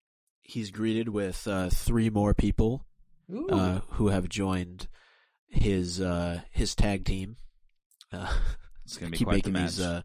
he's greeted with uh, three more people uh, who have joined his uh, his tag team. Uh, It's gonna I be keep quite making the match. these. Uh,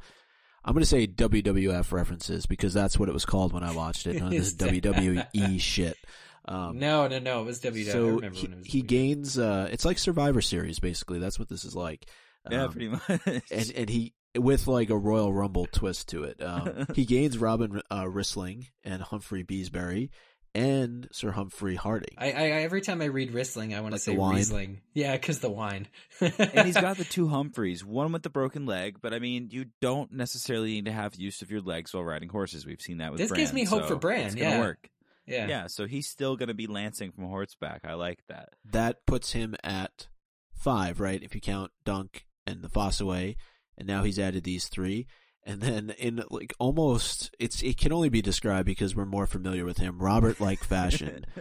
I'm going to say WWF references because that's what it was called when I watched it. None of this Is that- WWE shit. Um, no, no, no. It was WWE. I so remember he, when it was he WWE. gains. Uh, it's like Survivor Series, basically. That's what this is like. Yeah, Um, pretty much. and and he with like a Royal Rumble twist to it. Um, he gains Robin uh, Rhysling and Humphrey Beesbury and Sir Humphrey Harding. I, I every time I read Riesling, I want to Like the say wine? Riesling. Yeah, because the wine. and he's got the two Humphreys, one with the broken leg, but I mean, you don't necessarily need to have use of your legs while riding horses. We've seen that with This Bran, gives me hope so for Brand. It's gonna yeah. work. yeah. Yeah, so he's still going to be lancing from horseback. I like that. That puts him at five, right? If you count Dunk and the Fossoway, and now he's added these three. And then in like almost, it's it can only be described because we're more familiar with him. Robert like fashion.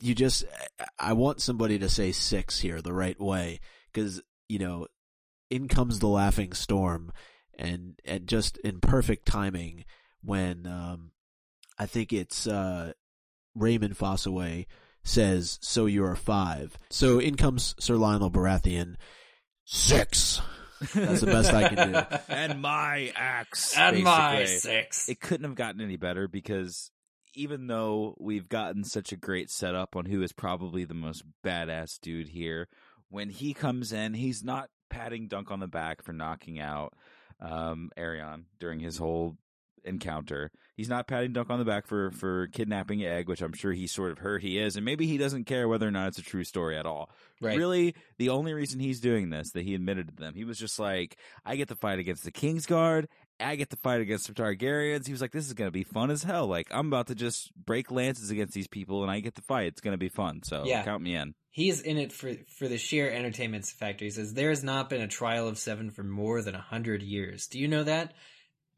you just I want somebody to say six here the right way because you know in comes the laughing storm and and just in perfect timing when um I think it's uh Raymond Fossoway says so you're five so in comes Sir Lyonel Baratheon six that's the best I can do and my axe. And my six. It couldn't have gotten any better because even though we've gotten such a great setup on who is probably the most badass dude here, when he comes in, he's not patting Dunk on the back for knocking out um, Aerion during his whole encounter. He's not patting Dunk on the back for for kidnapping Egg, which I'm sure he sort of heard he is, and maybe he doesn't care whether or not it's a true story at all. right. Really, the only reason he's doing this, that he admitted to them, he was just like, I get to fight against the Kingsguard, I get to fight against the Targaryens. He was like, this is going to be fun as hell. Like, I'm about to just break lances against these people and I get to fight. It's going to be fun. So Yeah. count me in. He's in it for for the sheer entertainment factor. He says there has not been a trial of seven for more than a hundred years. Do you know that?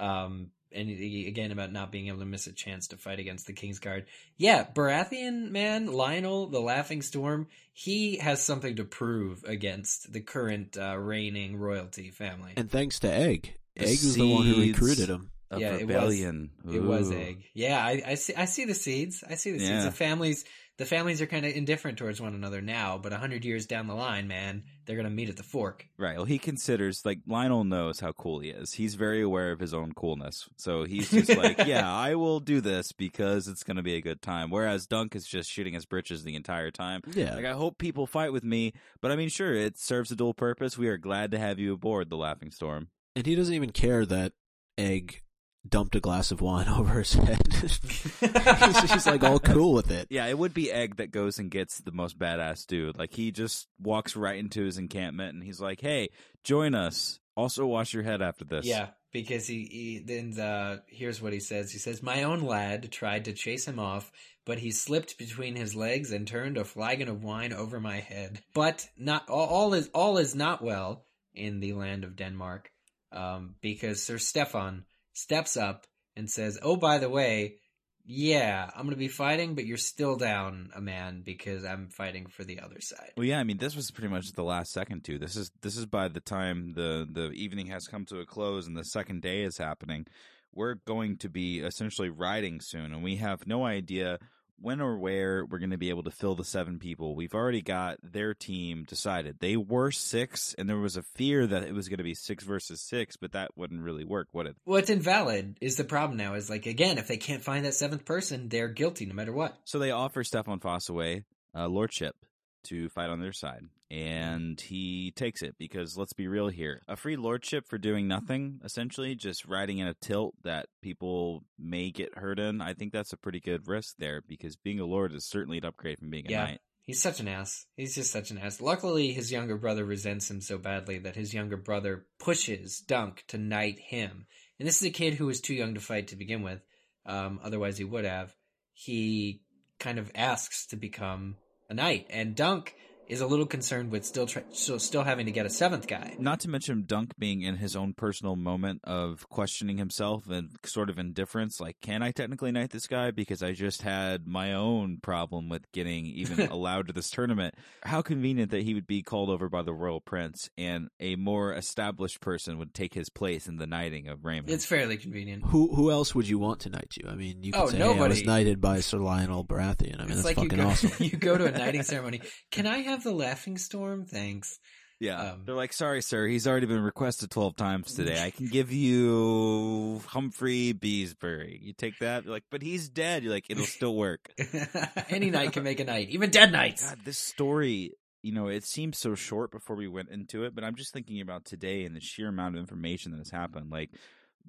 Um, and again about not being able to miss a chance to fight against the King's Guard. Yeah, Baratheon man, Lyonel, the Laughing Storm. He has something to prove against the current uh, reigning royalty family. and thanks to Egg The Egg was the one who recruited him Of Yeah, it was- It was egg. Yeah, I, I see. I see the seeds. I see the seeds. Yeah. The families. The families are kind of indifferent towards one another now, but a hundred years down the line, man, they're gonna meet at the fork. Right. Well, he considers like Lyonel knows how cool he is. He's very aware of his own coolness. So he's just like, yeah, I will do this because it's going to be a good time. Whereas Dunk is just shooting his britches the entire time. yeah Like, I hope people fight with me, but I mean, sure, it serves a dual purpose. We are glad to have you aboard the Laughing Storm. and he doesn't even care that Egg dumped a glass of wine over his head he's, he's like all cool with it Yeah, it would be Egg that goes and gets the most badass dude. Like he just walks right into his encampment and he's like, "Hey, join us. Also, wash your head after this." Yeah, because he, he then uh, here's what he says. He says, "My own lad tried to chase him off, but he slipped between his legs and turned a flagon of wine over my head. But not all, all is all is not well in the land of Denmark, um, because Sir Steffon steps up and says, "Oh, by the way." Yeah, I'm gonna be fighting, but you're still down a man because I'm fighting for the other side. Well, yeah, I mean, this was pretty much the last second too. This is this is by the time the the evening has come to a close and the second day is happening. We're going to be essentially riding soon, and we have no idea when or where we're going to be able to fill the seven people. We've already got their team decided. They were six, and there was a fear that it was going to be six versus six, but that wouldn't really work, would it? Well, it's invalid is the problem now. Is like again, if they can't find that seventh person, they're guilty no matter what. So they offer Steffon Fossoway uh, lordship to fight on their side, and he takes it because let's be real here: a free lordship for doing nothing, essentially just riding in a tilt that people may get hurt in. I think that's a pretty good risk there because being a lord is certainly an upgrade from being a Yeah. knight. He's such an ass. He's just such an ass. Luckily, his younger brother resents him so badly that his younger brother pushes Dunk to knight him. And this is a kid who was too young to fight to begin with. Um, otherwise, he would have. He kind of asks to become a knight, and Dunk is a little concerned with still try- still, still having to get a seventh guy. Not to mention Dunk being in his own personal moment of questioning himself and sort of indifference. Like, can I technically knight this guy? Because I just had my own problem with getting even allowed to this tournament. How convenient that he would be called over by the royal prince and a more established person would take his place in the knighting of Raymond. It's fairly convenient. Who who else would you want to knight you? I mean, you could Oh, say, hey, I was knighted by Sir Lyonel Baratheon. I mean, it's that's like you fucking go, awesome. you go to a knighting ceremony. Can I have the laughing storm? Thanks. Yeah. Um, They're like, sorry, sir, he's already been requested 12 times today. I can give you Humphrey Beesbury. You take that? You're like, but he's dead. You're like, it'll still work. Any knight can make a knight, even dead knights. God, this story, you know, it seems so short before we went into it, but I'm just thinking about today and the sheer amount of information that has happened. Like,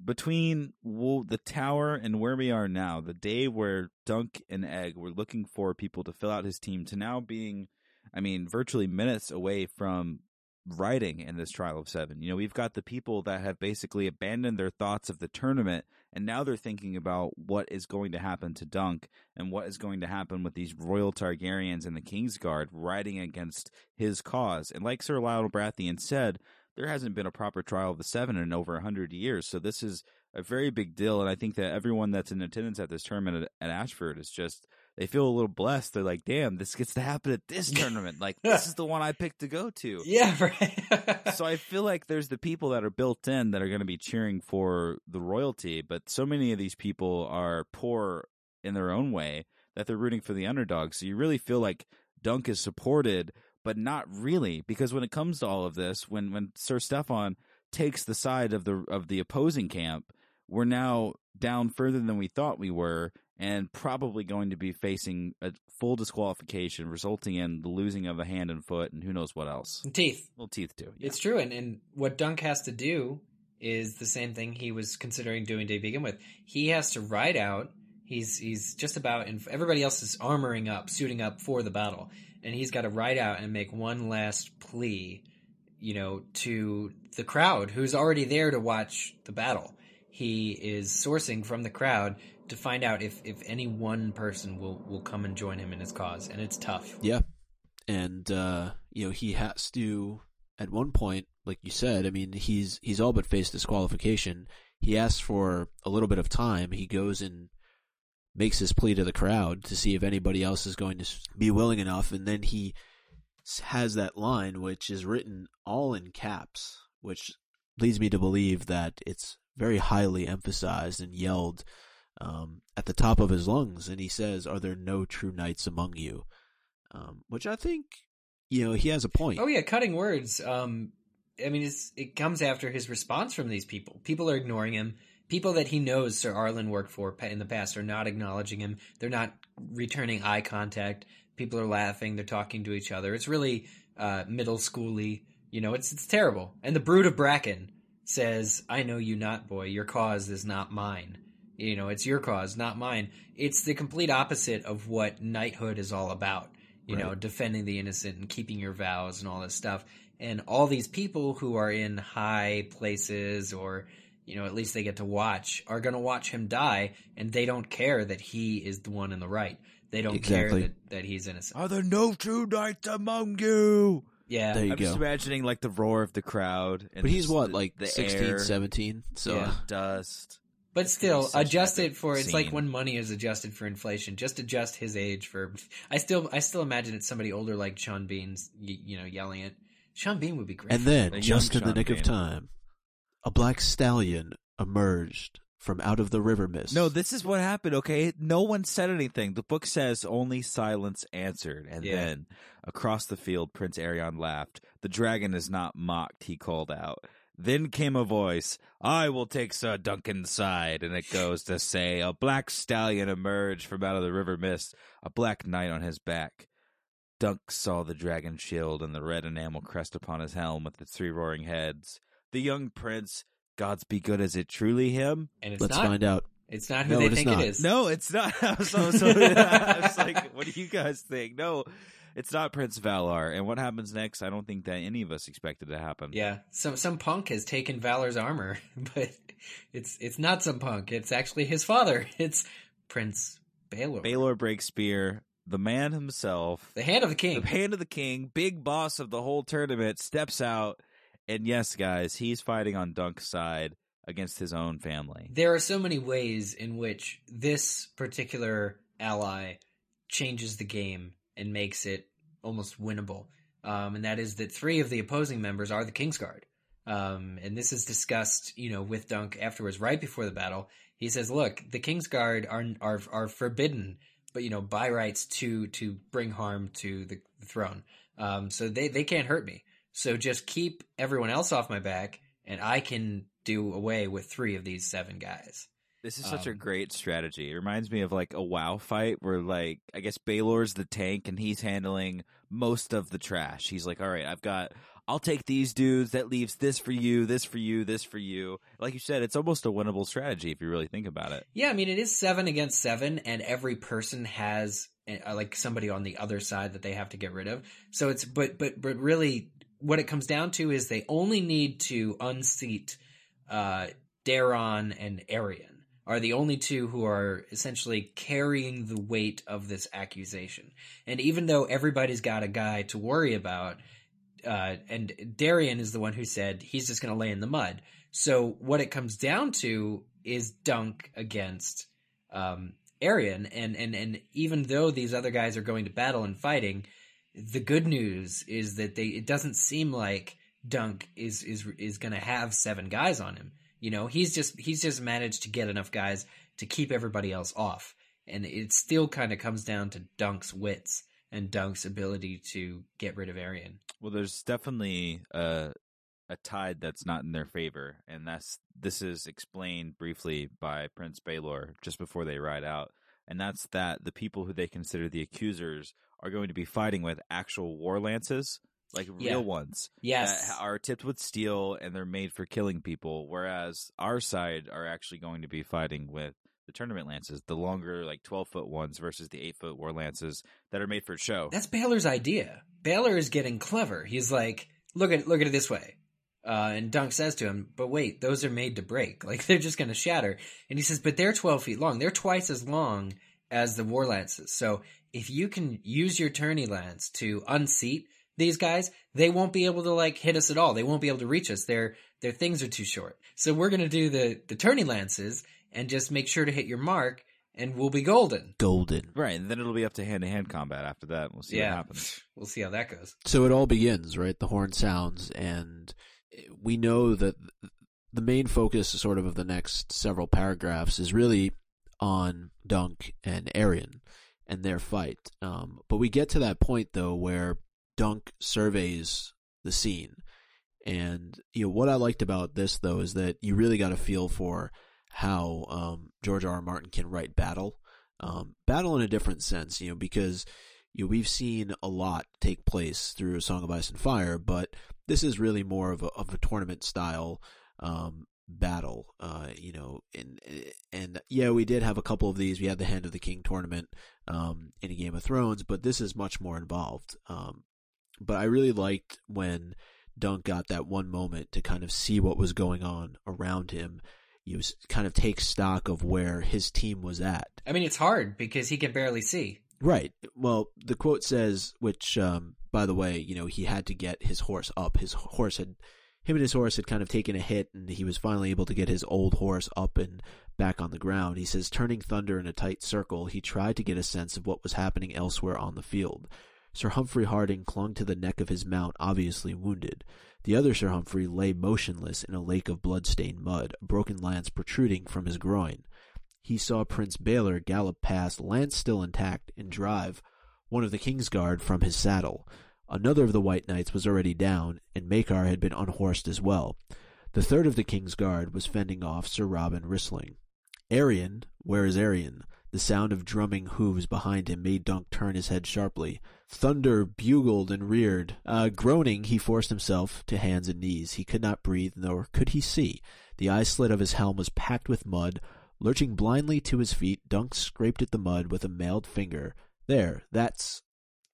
between wo- the tower and where we are now, the day where Dunk and Egg were looking for people to fill out his team, to now being, I mean, virtually minutes away from writing in this trial of seven. You know, we've got the people that have basically abandoned their thoughts of the tournament and now they're thinking about what is going to happen to Dunk and what is going to happen with these royal Targaryens and the Kingsguard riding against his cause. And like Sir Lyonel Baratheon said, there hasn't been a proper trial of the seven in over a hundred years. So this is a very big deal. And I think that everyone that's in attendance at this tournament at, at Ashford is just they feel a little blessed. They're like, damn, this gets to happen at this tournament. Like this is the one I picked to go to. Yeah, right. so I feel like there's the people that are built in that are going to be cheering for the royalty, but so many of these people are poor in their own way that they're rooting for the underdog. So you really feel like Dunk is supported, but not really, because when it comes to all of this, when when Sir Steffon takes the side of the of the opposing camp, we're now down further than we thought we were, and probably going to be facing a full disqualification, resulting in the losing of a hand and foot, and who knows what else. Teeth. Well, teeth too. Yeah. It's true, and, and what Dunk has to do is the same thing he was considering doing to begin with. He has to ride out. He's he's just about, and everybody else is armoring up, suiting up for the battle, and he's got to ride out and make one last plea, you know, to the crowd who's already there to watch the battle. He is sourcing from the crowd to find out if, if any one person will, will come and join him in his cause, and it's tough. Yeah. And uh, you know, he has to at one point, like you said, I mean, he's he's all but faced disqualification. He asks for a little bit of time. He goes and makes his plea to the crowd to see if anybody else is going to be willing enough, and then he has that line which is written all in caps, which leads me to believe that it's very highly emphasized and yelled um, at the top of his lungs, and he says, "Are there no true knights among you?" Um, which I think, you know, he has a point. Oh yeah, cutting words. Um, I mean, it comes after his response from these people. People are ignoring him. People that he knows Sir Arlan worked for in the past are not acknowledging him. They're not returning eye contact. People are laughing. They're talking to each other. It's really uh, middle schooly. You know, it's it's terrible. And the brute of Bracken says, "I know you not, boy. Your cause is not mine. You know, it's your cause, not mine. It's the complete opposite of what knighthood is all about. You know, defending the innocent and keeping your vows and all this stuff. And all these people who are in high places or you know, at least they get to watch, are going to watch him die, and they don't care that he is the one in the right. They don't Exactly. care that, that he's innocent. Are there no true knights among you? Yeah. There you I'm go. just imagining like the roar of the crowd. And but he's just what, the- like the 16, air, 17? So Yeah. dust. But still, Such adjust epic it for it's like scene. when money is adjusted for inflation. Just adjust his age for. I still, I still imagine it's somebody older like Sean Bean's, y- you know, yelling it. Sean Bean would be great. And then, A young just in the Sean nick of Bean. time, a black stallion emerged from out of the river mist. No, this is what happened, okay? No one said anything. The book says only silence answered. And Yeah. then across the field, Prince Aerion laughed. The dragon is not mocked, he called out. Then came a voice, I will take Sir Duncan's side. And it goes to say, a black stallion emerged from out of the river mist, a black knight on his back. Dunk saw the dragon shield and the red enamel crest upon his helm with its three roaring heads. The young prince, gods be good, is it truly him? And it's Let's not. find out. It's not who No, they it is think not. it is. No, it's not. I was, so, so, I was like, what do you guys think? No, it's not Prince Valarr. And what happens next? I don't think that any of us expected to happen. Yeah, some some punk has taken Valarr's armor, but it's it's not some punk. It's actually his father. It's Prince Baelor, Baylor breaks spear. The man himself, the hand of the king. the hand of the king, big boss of the whole tournament, steps out. And yes, guys, he's fighting on Dunk's side against his own family. There are so many ways in which this particular ally changes the game and makes it almost winnable. Um, and that is that three of the opposing members are the Kingsguard. Um, and this is discussed, you know, with Dunk afterwards, right before the battle. He says, "Look, the Kingsguard are are are forbidden, but you know, by rights to to bring harm to the, throne. Um, so they they can't hurt me. So just keep everyone else off my back, and I can do away with three of these seven guys." This is such a Um, great strategy. It reminds me of like a WoW fight where like I guess Baelor's the tank and he's handling most of the trash. He's like, "All right, I've got I'll take these dudes. That leaves this for you, this for you, this for you." Like you said, it's almost a winnable strategy if you really think about it. Yeah, I mean it is seven against seven, and every person has uh, like somebody on the other side that they have to get rid of. So it's but but but really, what it comes down to is they only need to unseat uh, Daeron and Aerion are the only two who are essentially carrying the weight of this accusation. And even though everybody's got a guy to worry about, uh, and Daeron is the one who said he's just going to lay in the mud. So what it comes down to is Dunk against um, Aerion, and and and even though these other guys are going to battle and fighting, the good news is that they it doesn't seem like Dunk is is is going to have seven guys on him. You know, he's just he's just managed to get enough guys to keep everybody else off, and it still kind of comes down to Dunk's wits and Dunk's ability to get rid of Aerion. Well, there's definitely a a tide that's not in their favor, and that's this is explained briefly by Prince Baelor just before they ride out, and that's that the people who they consider the accusers are going to be fighting with actual war lances, like Yeah. real ones Yes, that are tipped with steel and they're made for killing people, whereas our side are actually going to be fighting with the tournament lances, the longer like twelve foot ones versus the eight foot war lances that are made for show. That's Baelor's idea. Baelor is getting clever. He's like, look at look at it this way. Uh, and Dunk says to him, "But wait, those are made to break. Like they're just going to shatter." And he says, "But they're twelve feet long. They're twice as long as the war lances. So if you can use your tourney lance to unseat these guys, they won't be able to like hit us at all. They won't be able to reach us. Their their things are too short. So we're going to do the the tourney lances and just make sure to hit your mark, and we'll be golden." Golden. Right, and then it'll be up to hand to hand combat after that. We'll see Yeah. what happens. We'll see how that goes. So it all begins, right? The horn sounds, and we know that the main focus, sort of, of the next several paragraphs is really on Dunk and Aerion and their fight. Um, but we get to that point though where Dunk surveys the scene, and you know what I liked about this though is that you really got a feel for how um, George R. R. Martin can write battle, um, battle in a different sense, you know, because you know, we've seen a lot take place through A Song of Ice and Fire, but this is really more of a, of a tournament style um, battle. Uh, you know, and and yeah, we did have a couple of these. We had the Hand of the King tournament um, in Game of Thrones, but this is much more involved. Um, but I really liked when Dunk got that one moment to kind of see what was going on around him. You kind of take stock of where his team was at. I mean, it's hard because he can barely see. Right. Well, the quote says, which, um, by the way, you know, he had to get his horse up. His horse had, him and his horse had kind of taken a hit, and he was finally able to get his old horse up and back on the ground. He says, turning thunder in a tight circle, he tried to get a sense of what was happening elsewhere on the field. Sir Humphrey Harding clung to the neck of his mount, obviously wounded. The other Sir Humphrey lay motionless in a lake of blood-stained mud, a broken lance protruding from his groin. He saw Prince Baelor gallop past, lance still intact, and drive one of the King's Guard from his saddle. Another of the White Knights was already down, and Maekar had been unhorsed as well. The third of the King's Guard was fending off Sir Robin Rhysling. Aerion, where is Aerion? The sound of drumming hooves behind him made Dunk turn his head sharply. Thunder bugled and reared. Uh, groaning, he forced himself to hands and knees. He could not breathe, nor could he see. The eye slit of his helm was packed with mud. Lurching blindly to his feet, Dunk scraped at the mud with a mailed finger. There, that's.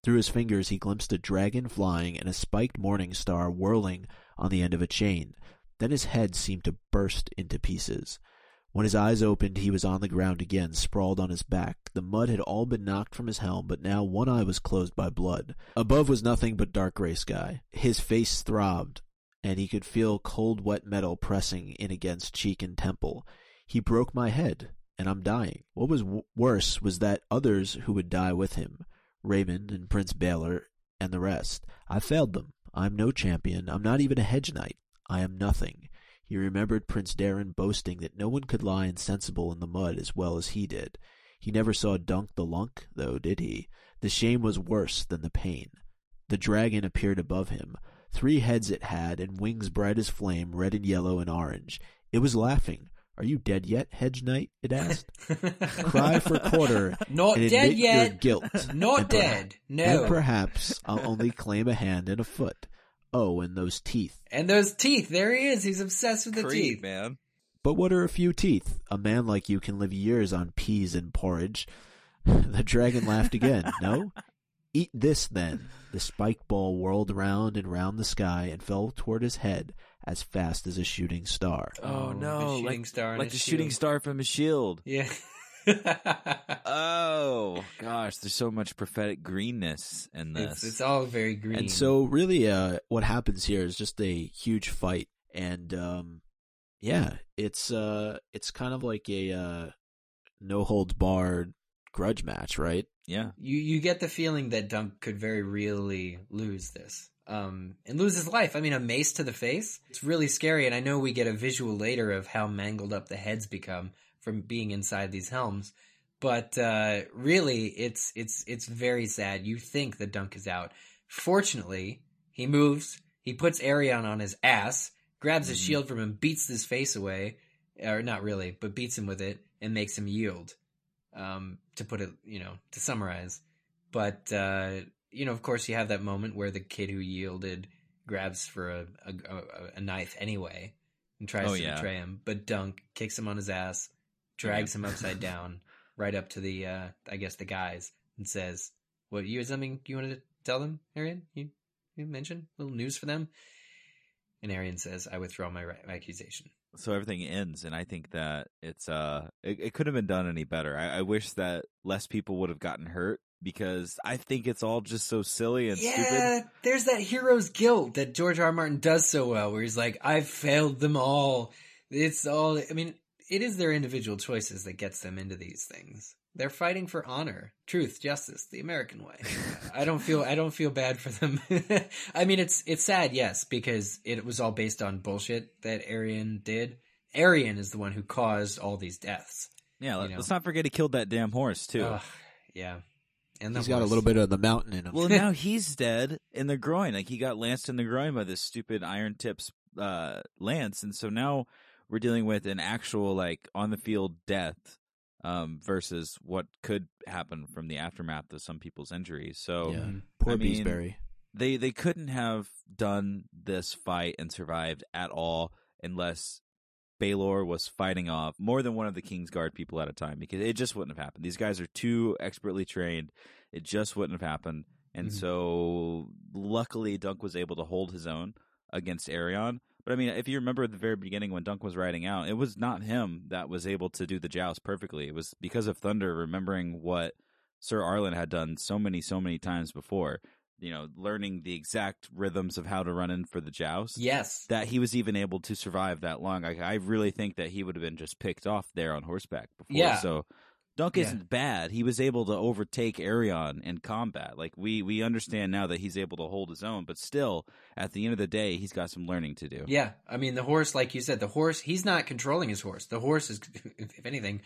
Through his fingers he glimpsed a dragon flying and a spiked morning star whirling on the end of a chain. Then his head seemed to burst into pieces. When his eyes opened, he was on the ground again, sprawled on his back. The mud had all been knocked from his helm, but now one eye was closed by blood. Above was nothing but dark gray sky. His face throbbed, and he could feel cold, wet metal pressing in against cheek and temple. He broke my head, and I'm dying. What was w- worse was that others who would die with him, Raymond and Prince Baelor and the rest, I failed them. I'm no champion. I'm not even a hedge knight. I am nothing. He remembered Prince Daeron boasting that no one could lie insensible in the mud as well as he did. He never saw Dunk the Lunk, though, did he? The shame was worse than the pain. The dragon appeared above him. Three heads it had, and wings bright as flame, red and yellow and orange. It was laughing. Are you dead yet, Hedge Knight? It asked. Cry for quarter. Not and dead admit your yet. guilt. Not And dead. And No. perhaps I'll only claim a hand and a foot. Oh, and those teeth. And those teeth. There he is. He's obsessed with the Creed, teeth. man. But what are a few teeth? A man like you can live years on peas and porridge. the dragon laughed again. No? Eat this, then. The spike ball whirled round and round the sky and fell toward his head as fast as a shooting star. Oh, the no, shooting like, star like the his shooting star from his shield. Yeah. Oh gosh, there's so much prophetic greenness in this. it's, it's all very green. And so, really, uh, what happens here is just a huge fight, and um, yeah, it's uh, it's kind of like a uh, no holds barred grudge match, right? yeah, you you get the feeling that Dunk could very really lose this. Um, and lose his life. I mean, a mace to the face. It's really scary. And I know we get a visual later of how mangled up the heads become from being inside these helms. But uh, really, it's it's it's very sad. You think the Dunk is out. Fortunately, he moves. He puts Aerion on his ass, grabs his Mhm. shield from him, beats his face away, or not really, but beats him with it and makes him yield. Um, to put it, you know, to summarize. But uh, you know, of course, you have that moment where the kid who yielded grabs for a a, a, knife anyway and tries Oh, to yeah. betray him. But Dunk kicks him on his ass, drags him upside down, right up to the uh, I guess the guys, and says, "What you something you wanted to tell them, Aerion? You you mentioned a little news for them." And Aerion says, "I withdraw my ra- accusation." so everything ends, and I think that it's uh, it, it could have been done any better. I, I wish that less people would have gotten hurt because I think it's all just so silly and stupid. yeah, stupid. there's that hero's guilt that George R. R. Martin does so well, where he's like, "I've failed them all." It's all. I mean, it is their individual choices that gets them into these things. They're fighting for honor, truth, justice, the American way. I don't feel. I don't feel bad for them. I mean, it's it's sad, yes, because it was all based on bullshit that Aerion did. Aerion is the one who caused all these deaths. Yeah, let, us not forget he killed that damn horse too. Yeah, and the He's got a little bit of the mountain in him. Well, now he's dead in the groin. Like he got lanced in the groin by this stupid iron tips uh, lance, and so now we're dealing with an actual like on the field death um, versus what could happen from the aftermath of some people's injuries. So Yeah. Mhm. Poor I mean, Beesbury. they they couldn't have done this fight and survived at all unless Baelor was fighting off more than one of the King's Guard people at a time because it just wouldn't have happened. These guys are too expertly trained. It just wouldn't have happened. And Mhm. so luckily Dunk was able to hold his own against Aerion. But I mean, if you remember at the very beginning when Dunk was riding out, it was not him that was able to do the joust perfectly. It was because of Thunder remembering what Sir Arlan had done so many, so many times before. You know, learning the exact rhythms of how to run in for the joust. Yes, That he was even able to survive that long. I, I really think that he would have been just picked off there on horseback before. Yeah. So Dunk Yeah. isn't bad. He was able to overtake Aerion in combat. Like we we understand now that he's able to hold his own, but still, at the end of the day, he's got some learning to do. Yeah, I mean the horse, like you said, the horse. He's not controlling his horse. The horse is, if anything,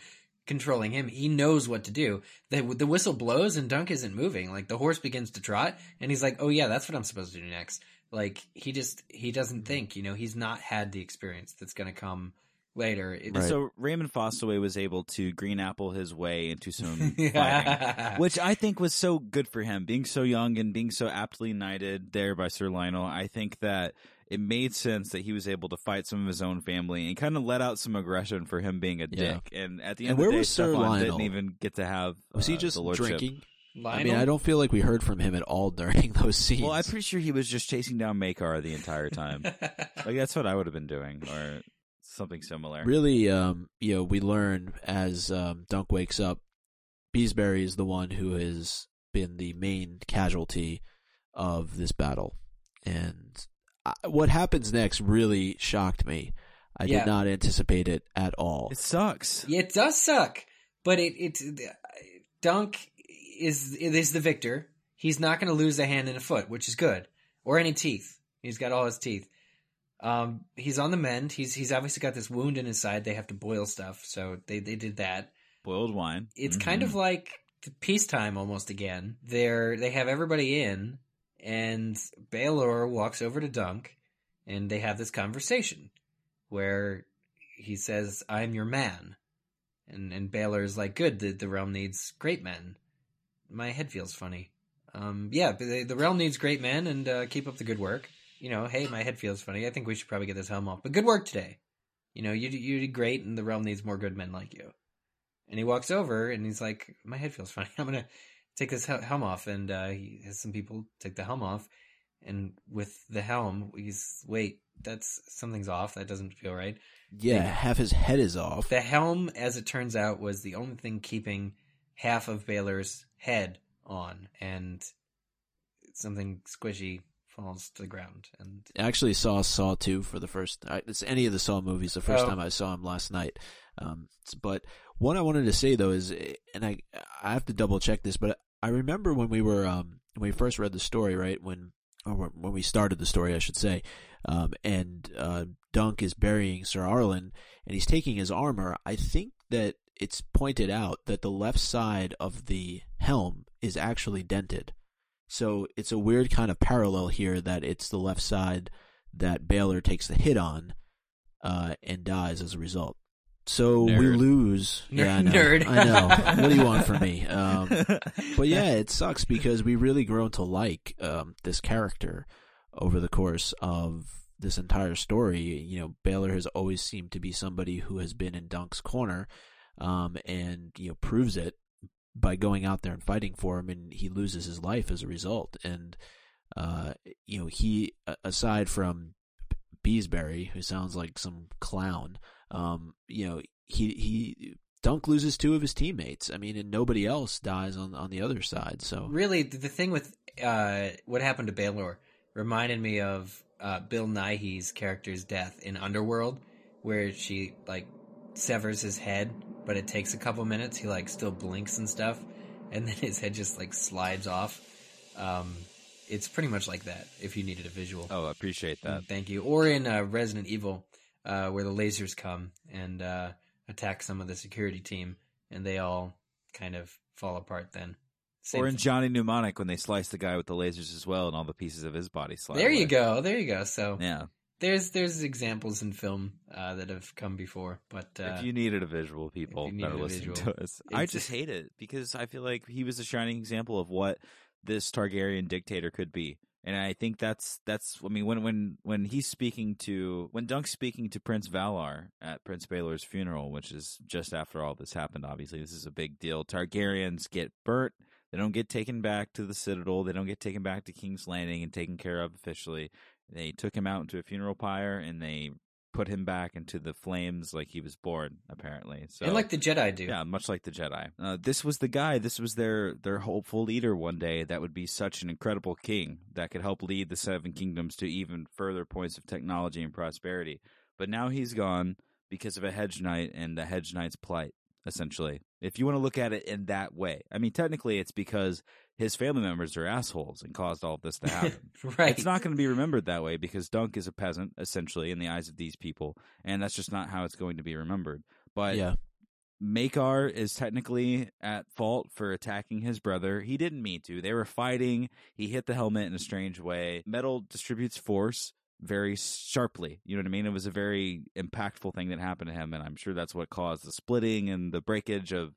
controlling him. He knows what to do. the The whistle blows and Dunk isn't moving. Like the horse begins to trot, and he's like, "Oh yeah, that's what I'm supposed to do next." Like he just he doesn't think. You know, he's not had the experience that's going to come later. It- And So Raymond Fossoway was able to green apple his way into some fighting. Which I think was so good for him, being so young and being so aptly knighted there by Sir Lyonel. I think that it made sense that he was able to fight some of his own family and kind of let out some aggression for him being a Yeah. dick. And at the And end where of the day, was Sir Lyonel? didn't even get to have. Was he uh, just the drinking? Lyonel? I mean, I don't feel like we heard from him at all during those scenes. Well, I'm pretty sure he was just chasing down Maekar the entire time. like that's what I would have been doing, or something similar. really, um, you know, we learn as um, Dunk wakes up, Beesbury is the one who has been the main casualty of this battle, and I, what happens next really shocked me. I Yeah. did not anticipate it at all. It sucks. It does suck, but it it Dunk is is the victor. He's not going to lose a hand and a foot, which is good, or any teeth. He's got all his teeth. Um, he's on the mend. He's he's obviously got this wound in his side. They have to boil stuff, so they they did that. Boiled wine. It's Mhm. kind of like the peacetime almost again. They're they have everybody in, and Baelor walks over to Dunk, and they have this conversation where he says, "I'm your man," and and Baelor's like, "Good, the the realm needs great men." My head feels funny. Um, yeah, the, the realm needs great men, and uh, keep up the good work. You know, hey, my head feels funny. I think we should probably get this helm off. But good work today. You know, you you did great, and the realm needs more good men like you. And he walks over and he's like, "My head feels funny. I'm gonna take hel- helm off." And uh, he has some people take the helm off, and with the helm, he's wait, that's something's off. That doesn't feel right. yeah, half his head is off. The helm, as it turns out, was the only thing keeping half of Baelor's head on, and something squishy falls to the ground. And I actually saw Saw 2 for the first. It's any of the Saw movies. The first Oh. time I saw him last night. Um, but what I wanted to say though is, eh, and I I have to double check this, but I remember when we were um when we first read the story, right when or when we started the story, I should say, um, and uh, Dunk is burying Sir Arlan, and he's taking his armor. I think that it's pointed out that the left side of the helm is actually dented. So it's a weird kind of parallel here that it's the left side that Baelor takes the hit on uh, and dies as a result. So we Nerd. lose. Yeah, I know. Nerd. I know. What do you want from me? Um, but yeah, it sucks because we really grown to like um, this character over the course of this entire story. You know, Baelor has always seemed to be somebody who has been in Dunk's corner, um, and you know proves it by going out there and fighting for him, and he loses his life as a result. And uh, you know, he aside from Beesbury, who sounds like some clown, um, you know, he he Dunk loses two of his teammates. I mean, and nobody else dies on on the other side. So really, the, the thing with uh, what happened to Baelor reminded me of uh, Bill Nighy's character's death in Underworld, where she like severs his head, but it takes a couple minutes. He like still blinks and stuff, and then his head just like slides off. Um, it's pretty much like that. If you needed a visual, oh, I appreciate that. thank you. Or in uh, Resident Evil, uh, where the lasers come and uh, attack some of the security team, and they all kind of fall apart. Then, Same or in thing. Johnny Mnemonic when they slice the guy with the lasers as well, and all the pieces of his body slide. There you go. There you go. So Yeah. there's there's examples in film uh, that have come before, but uh, if you needed a visual, people that are listening visual, to us, I just hate it because I feel like he was a shining example of what this Targaryen dictator could be. And I think that's that's I mean when when when he's speaking to when Dunk's speaking to Prince Valarr at Prince Baelor's funeral, which is just after all this happened. Obviously, this is a big deal. Targaryens get burnt. They don't get taken back to the Citadel. They don't get taken back to King's Landing and taken care of officially. They took him out into a funeral pyre and they put him back into the flames like he was born. Apparently, so and like the Jedi do. yeah, much like the Jedi. Uh, this was the guy. This was their their hopeful leader one day that would be such an incredible king that could help lead the Seven Kingdoms to even further points of technology and prosperity. But now he's gone because of a hedge knight and the hedge knight's plight, essentially. If you want to look at it in that way, I mean, technically, it's because his family members are assholes and caused all of this to happen. right. It's not going to be remembered that way because Dunk is a peasant, essentially, in the eyes of these people, and that's just not how it's going to be remembered. But yeah, Maekar is technically at fault for attacking his brother. He didn't mean to. They were fighting. He hit the helmet in a strange way. Metal distributes force very sharply. You know what I mean? It was a very impactful thing that happened to him, and I'm sure that's what caused the splitting and the breakage of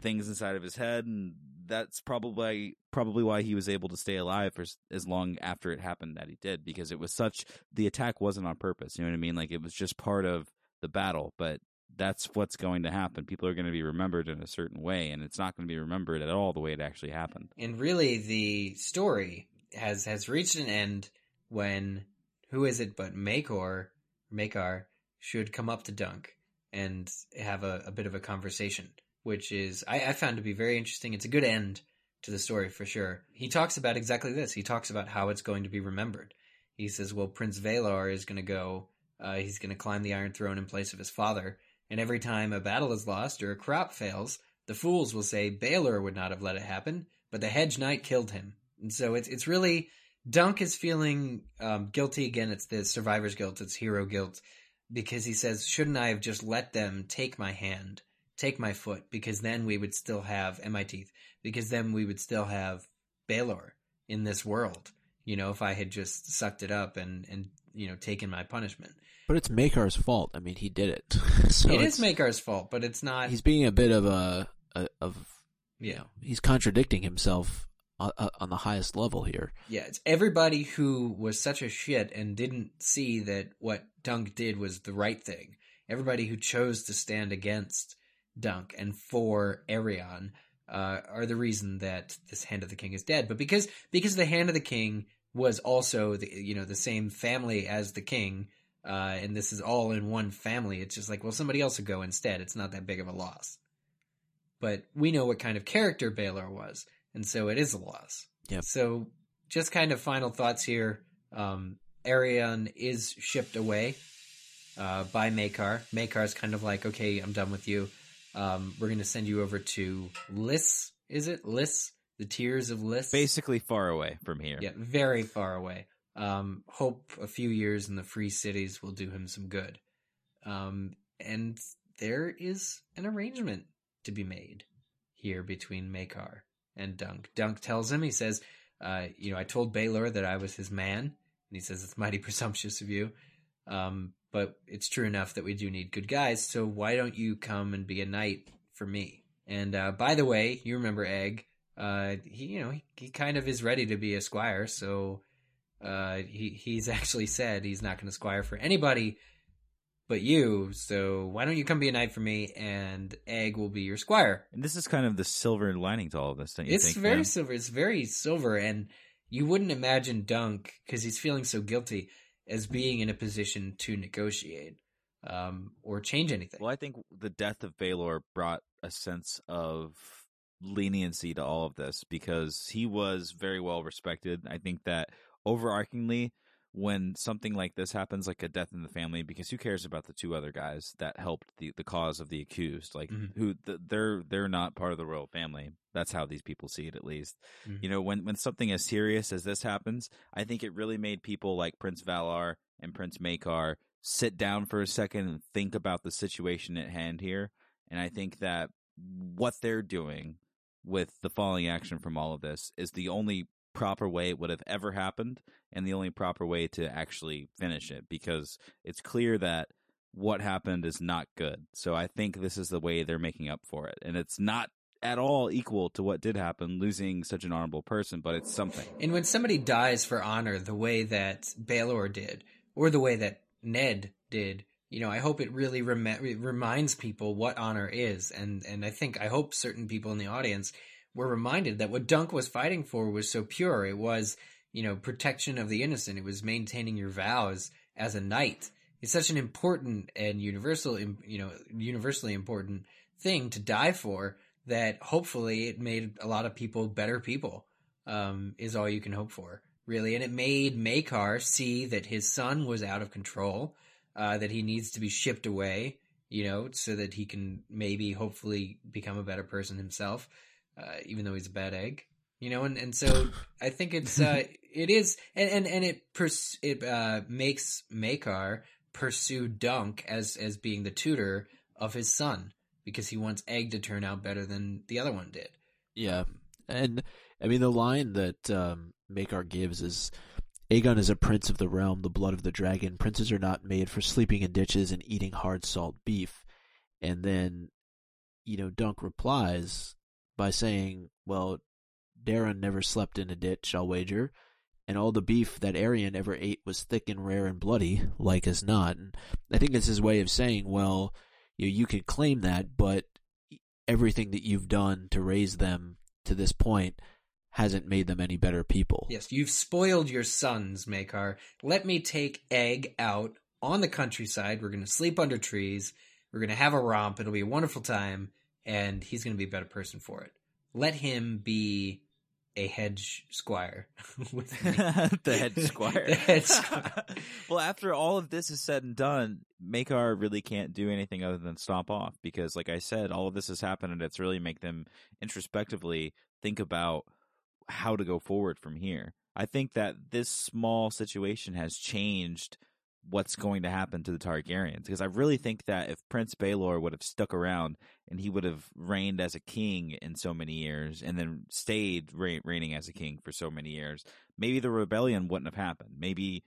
things inside of his head, and that's probably probably why he was able to stay alive for as long after it happened that he did, because it was such the attack wasn't on purpose. You know what I mean? Like it was just part of the battle, but that's what's going to happen. People are going to be remembered in a certain way, and it's not going to be remembered at all the way it actually happened. And really, the story has has reached an end when who is it but Makor Maekar should come up to Dunk and have a, a bit of a conversation, which is I, I found to be very interesting. It's a good end to the story for sure. He talks about exactly this. He talks about how it's going to be remembered. He says, "Well, Prince Valarr is going to go. Uh, he's going to climb the Iron Throne in place of his father." And every time a battle is lost or a crop fails, the fools will say Baelor would not have let it happen, but the Hedge Knight killed him. And so it's it's really Dunk is feeling um, guilty again. It's the survivor's guilt. It's hero guilt because he says, "Shouldn't I have just let them take my hand, take my foot? Because then we would still have and my teeth. Because then we would still have Baelor in this world. You know, if I had just sucked it up and and you know taken my punishment." but it's Maekar's fault. I mean, he did it. so it's- is Maekar's fault, but it's not. He's being a bit of a, a of you yeah, know he's contradicting himself on, on the highest level here. yeah. It's everybody who was such a shit and didn't see that what Dunk did was the right thing. Everybody who chose to stand against Dunk and for Aerion uh, are the reason that this Hand of the King is dead. But because because the Hand of the King was also the you know the same family as the king, uh, and this is all in one family. It's just like well somebody else would go instead. It's not that big of a loss. But we know what kind of character Baelor was, and so it is a loss. Yep. So just kind of final thoughts here. Um, Aerion is shipped away uh, by Maekar. Maekar's kind of like, okay, I'm done with you. Um, we're going to send you over to Lys. Is it Lys? The Tears of Lys. Basically, far away from here. Yeah, very far away. Um, hope a few years in the free cities will do him some good. Um, and there is an arrangement to be made here between Maekar and Dunk. Dunk tells him, he says, uh, you know, I told Baelor that I was his man, and he says it's mighty presumptuous of you. Um, but it's true enough that we do need good guys, so why don't you come and be a knight for me? And uh, by the way, you remember Egg? Uh, he, you know, he, he kind of is ready to be a squire, so uh, he he's actually said he's not going to squire for anybody but you. So why don't you come be a knight for me, and Egg will be your squire. And this is kind of the silver lining to all of this, don't you it's think? very man? silver. It's very silver, and you wouldn't imagine Dunk because he's feeling so guilty as being in a position to negotiate um, or change anything. Well, I think the death of Baelor brought a sense of leniency to all of this because he was very well respected. I think that overarchingly, when something like this happens, like a death in the family, because who cares about the two other guys that helped the, the cause of the accused? Like Mhm. who th- they're they're not part of the royal family. That's how these people see it, at least. Mhm. You know, when when something as serious as this happens, I think it really made people like Prince Valarr and Prince Maekar sit down for a second and think about the situation at hand here. And I think that what they're doing with the falling action from all of this is the only proper way it would have ever happened and the only proper way to actually finish it because it's clear that what happened is not good. So I think this is the way they're making up for it. And it's not at all equal to what did happen, losing such an honorable person, but it's something. And when somebody dies for honor the way that Baelor did, or the way that Ned did, you know, I hope it really rem- reminds people what honor is. And, and I think, I hope certain people in the audience were reminded that what Dunk was fighting for was so pure. It was, you know, protection of the innocent. It was maintaining your vows as a knight. It's such an important and universal, you know, universally important thing to die for that hopefully it made a lot of people better people um, is all you can hope for, really. And it made Maekar see that his son was out of control, uh, that he needs to be shipped away, you know, so that he can maybe hopefully become a better person himself, uh, even though he's a bad egg. You know, and, and so I think it's uh, it is, and and, and it pers- it uh, makes Maekar pursue Dunk as as being the tutor of his son because he wants Egg to turn out better than the other one did. Yeah, and I mean the line that um, Maekar gives is, "Aegon is a prince of the realm, the blood of the dragon. Princes are not made for sleeping in ditches and eating hard salt beef." And then, you know, Dunk replies by saying, "Well, Daeron never slept in a ditch, I'll wager." And all the beef that Aerion ever ate was thick and rare and bloody, like as not. And I think it's his way of saying, well, you know, you can claim that, but everything that you've done to raise them to this point hasn't made them any better people. Yes, you've spoiled your sons, Maekar. Let me take Egg out on the countryside. We're going to sleep under trees. We're going to have a romp. It'll be a wonderful time, and he's going to be a better person for it. Let him be a hedge squire. the head squire. the head squire. well, after all of this is said and done, Maekar really can't do anything other than stop off because, like I said, all of this has happened and it's really make them introspectively think about how to go forward from here. I think that this small situation has changed what's going to happen to the Targaryens because I really think that if Prince Baelor would have stuck around and he would have reigned as a king in so many years and then stayed re- reigning as a king for so many years, maybe the rebellion wouldn't have happened. Maybe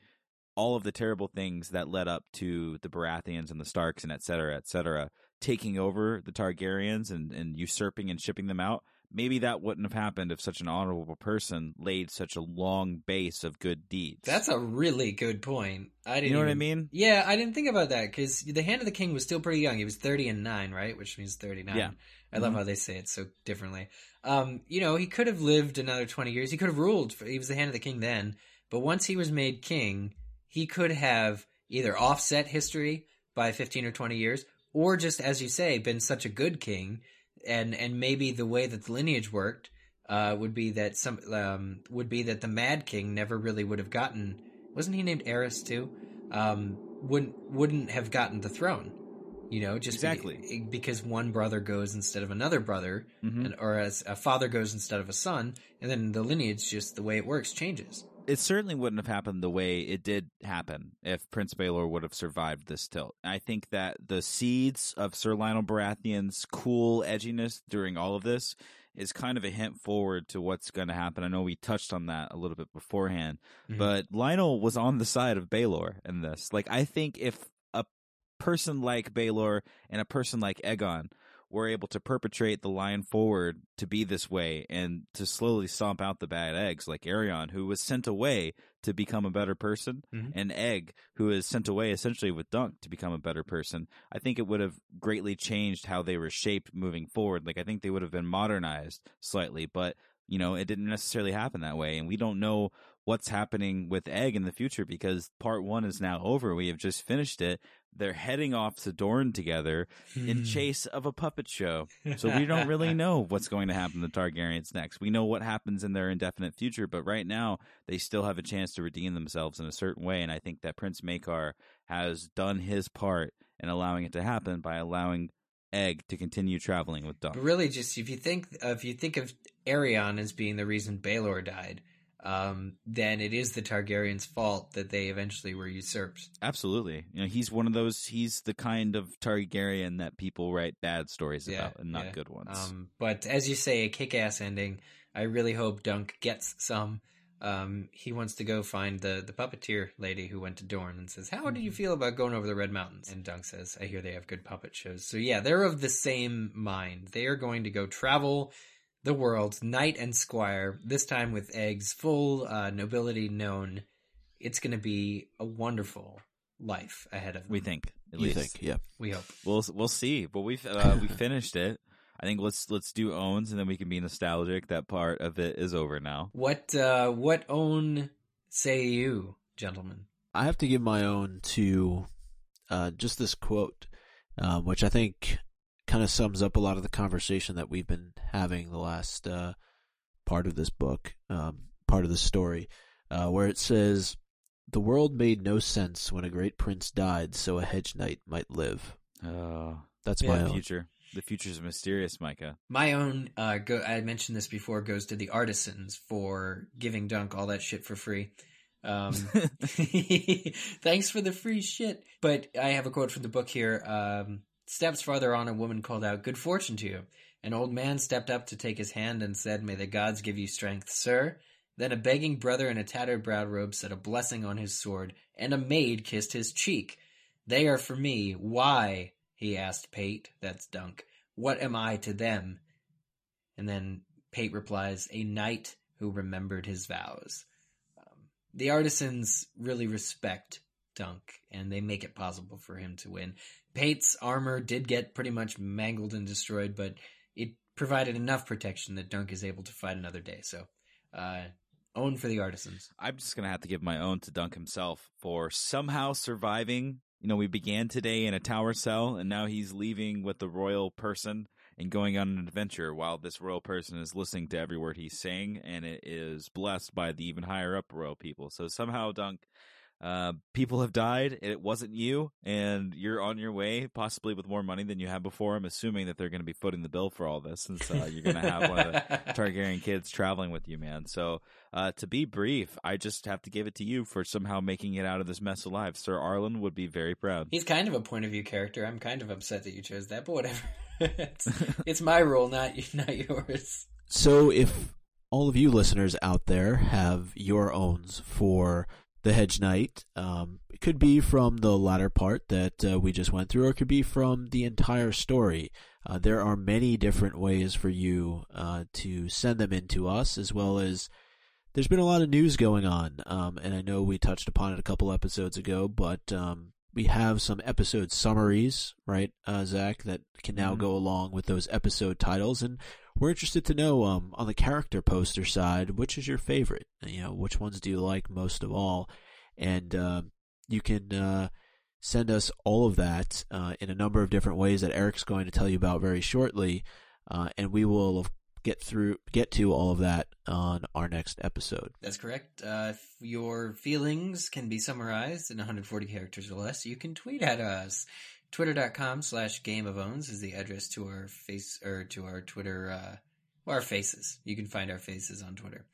all of the terrible things that led up to the Baratheons and the Starks and et cetera, et cetera, taking over the Targaryens and, and usurping and shipping them out maybe that wouldn't have happened if such an honorable person laid such a long base of good deeds. That's a really good point. I didn't. You know even, what I mean? Yeah, I didn't think about that because the Hand of the King was still pretty young. He was thirty and nine, right? Which means thirty nine. Yeah. I love Mhm. how they say it so differently. Um, you know, he could have lived another twenty years. He could have ruled. For, he was the Hand of the King then, but once he was made king, he could have either offset history by fifteen or twenty years, or just as you say, been such a good king, and and maybe the way that the lineage worked uh, would be that some um, would be that the Mad King never really would have gotten. Wasn't he named Aerys too? Um, wouldn't wouldn't have gotten the throne. You know, just be- Exactly. because one brother goes instead of another brother, Mhm. and, or as a father goes instead of a son, and then the lineage just the way it works changes. It certainly wouldn't have happened the way it did happen if Prince Baelor would have survived this tilt. I think that the seeds of Sir Lyonel Baratheon's cool edginess during all of this is kind of a hint forward to what's going to happen. I know we touched on that a little bit beforehand, Mhm. but Lyonel was on the side of Baelor in this. Like, I think if a person like Baelor and a person like Aegon were able to perpetrate the line forward to be this way and to slowly stomp out the bad eggs, like Aerion, who was sent away to become a better person, Mhm. and Egg, who is sent away essentially with Dunk to become a better person, I think it would have greatly changed how they were shaped moving forward. Like, I think they would have been modernized slightly, but, you know, it didn't necessarily happen that way. And we don't know what's happening with Egg in the future because part one is now over. We have just finished it. They're heading off to Dorne together in Hmm. chase of a puppet show. So we don't really know what's going to happen to Targaryens next. We know what happens in their indefinite future, but right now they still have a chance to redeem themselves in a certain way. And I think that Prince Maekar has done his part in allowing it to happen by allowing Egg to continue traveling with Dunk. But really, just if you think if you think of Aerion as being the reason Baelor died, um, then it is the Targaryens' fault that they eventually were usurped. Absolutely. You know, he's one of those, he's the kind of Targaryen that people write bad stories Yeah, about and not yeah. good ones. Um, but as you say, a kick-ass ending. I really hope Dunk gets some. Um, he wants to go find the the puppeteer lady who went to Dorne and says, "How do you feel about going over the Red Mountains?" And Dunk says, "I hear they have good puppet shows." So yeah, they're of the same mind. They are going to go travel the world, knight and squire. This time with Egg's, full uh, nobility known. It's going to be a wonderful life ahead of them. we think, at You least. think? Yeah. We hope. We'll we'll see, but we've uh, we finished it. I think let's let's do owns and then we can be nostalgic. That part of it is over now. What uh, what own say you, gentlemen? I have to give my own to uh, just this quote, um, which I think kind of sums up a lot of the conversation that we've been having the last uh, part of this book, um, part of the story, uh, where it says, "The world made no sense when a great prince died, so a hedge knight might live." Oh, That's yeah, my the own. future. The future's mysterious, Micah. My own, uh, go, I mentioned this before, goes to the artisans for giving Dunk all that shit for free. Um, thanks for the free shit. But I have a quote from the book here. Um, steps farther on, a woman called out, Good fortune to you. An old man stepped up to take his hand and said, May the gods give you strength, sir. Then a begging brother in a tattered brown robe said a blessing on his sword, and a maid kissed his cheek. They are for me. Why? he asked Pate, that's Dunk. What am I to them? And then Pate replies, A knight who remembered his vows. Um, the artisans really respect Dunk, and they make it possible for him to win. Pate's armor did get pretty much mangled and destroyed, but it provided enough protection that Dunk is able to fight another day. So, uh, own for the artisans. I'm just gonna have to give my own to Dunk himself for somehow surviving. You know, we began today in a tower cell, and now he's leaving with the royal person and going on an adventure while this royal person is listening to every word he's saying, and it is blessed by the even higher up royal people. So somehow, Dunk, uh, people have died. It wasn't you, and you're on your way, possibly with more money than you had before. I'm assuming that they're going to be footing the bill for all this, since uh, you're going to have one of the Targaryen kids traveling with you, man. So, uh, to be brief, I just have to give it to you for somehow making it out of this mess alive. Sir Arlan would be very proud. He's kind of a point of view character. I'm kind of upset that you chose that, but whatever. it's, it's my role, not not yours. So if all of you listeners out there have your owns for the Hedge Knight, um, it could be from the latter part that uh, we just went through, or it could be from the entire story. Uh, there are many different ways for you uh, to send them in to us, as well as there's been a lot of news going on, um, and I know we touched upon it a couple episodes ago, but um, we have some episode summaries, right, uh, Zach, that can now Mhm. go along with those episode titles, and we're interested to know um, on the character poster side, which is your favorite? You know, which ones do you like most of all? And uh, you can uh, send us all of that uh, in a number of different ways that Eric's going to tell you about very shortly, uh, and we will get through get to all of that on our next episode. That's correct. Uh, your feelings can be summarized in 140 characters or less, you can tweet at us. Twitter.com slash Game of Owns is the address to our face or to our Twitter, uh, well, our faces. You can find our faces on Twitter.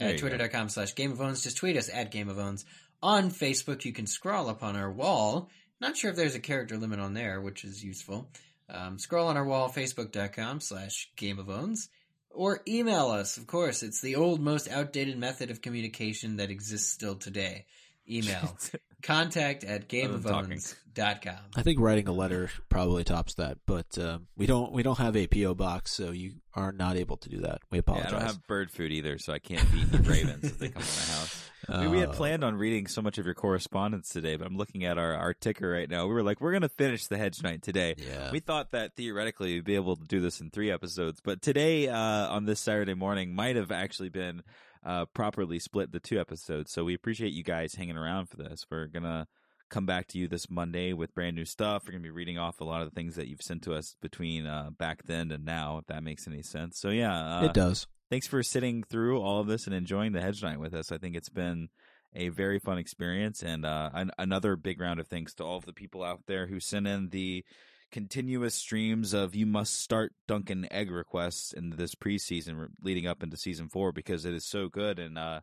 Uh. Twitter.com slash Game of Owns. Just tweet us at Game of Owns. On Facebook, you can scroll up on our wall. Not sure if there's a character limit on there, which is useful. Um, scroll on our wall, facebook.com slash Game of Owns. Or email us, of course. It's the old, most outdated method of communication that exists still today. Email contact at gameofowns.com. I think writing a letter probably tops that, but uh, we don't we don't have a PO box, so you are not able to do that. We Yeah, apologize. I don't have bird food either, so I can't feed the ravens if they come to my house. I mean, we had Uh, planned on reading so much of your correspondence today, but I'm looking at our, our ticker right now. We were like, we're going to finish the Hedge Knight today. Yeah. We thought that theoretically we'd be able to do this in three episodes, but today, uh, on this Saturday morning, might have actually been uh, properly split the two episodes. So we appreciate you guys hanging around for this. We're going to come back to you this Monday with brand new stuff. We're going to be reading off a lot of the things that you've sent to us between uh, back then and now, if that makes any sense. So yeah, uh, it does. thanks for sitting through all of this and enjoying the hedge knight with us. I think it's been a very fun experience and uh, an- another big round of thanks to all of the people out there who sent in the continuous streams of you must start Dunk and Egg requests in this preseason leading up into season four because it is so good and uh,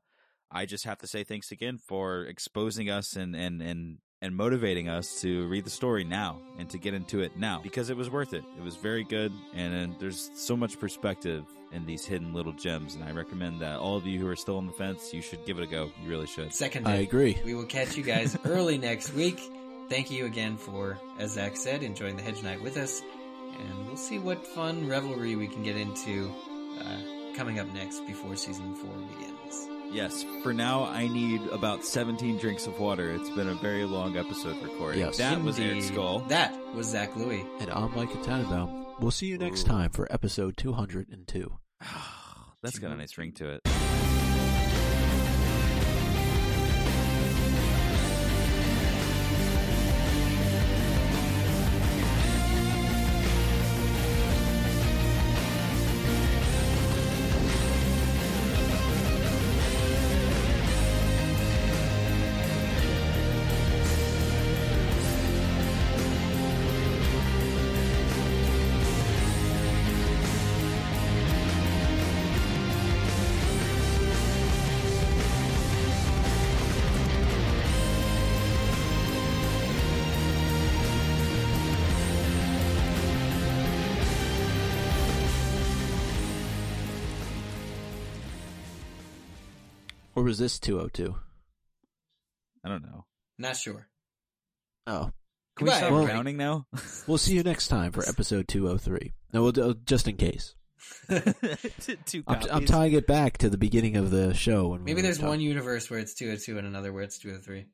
I just have to say thanks again for exposing us and and and and motivating us to read the story now and to get into it now because it was worth it. It was very good and, and there's so much perspective in these hidden little gems and I recommend that all of you who are still on the fence, you should give it a go. You really should. Second, I agree. We will catch you guys early next week. Thank you again for, as Zach said, enjoying the Hedge Knight with us. And we'll see what fun revelry we can get into uh, coming up next before season four begins. Yes, for now I need about 17 drinks of water. It's been a very long episode recording. Yes. That was Eric Indeed. Skull. That was Zach Louie. And I'm Micah Tannenbaum. We'll see you next time for episode 202. That's got a nice ring to it. Or was this 202? I don't know. Not sure. Oh. Can we Goodbye, stop everybody. counting now? We'll see you next time for episode 203. No, we'll do, uh, just in case. Two I'm, I'm tying it back to the beginning of the show. When Maybe there's talking- one universe where it's 202 and another where it's 203.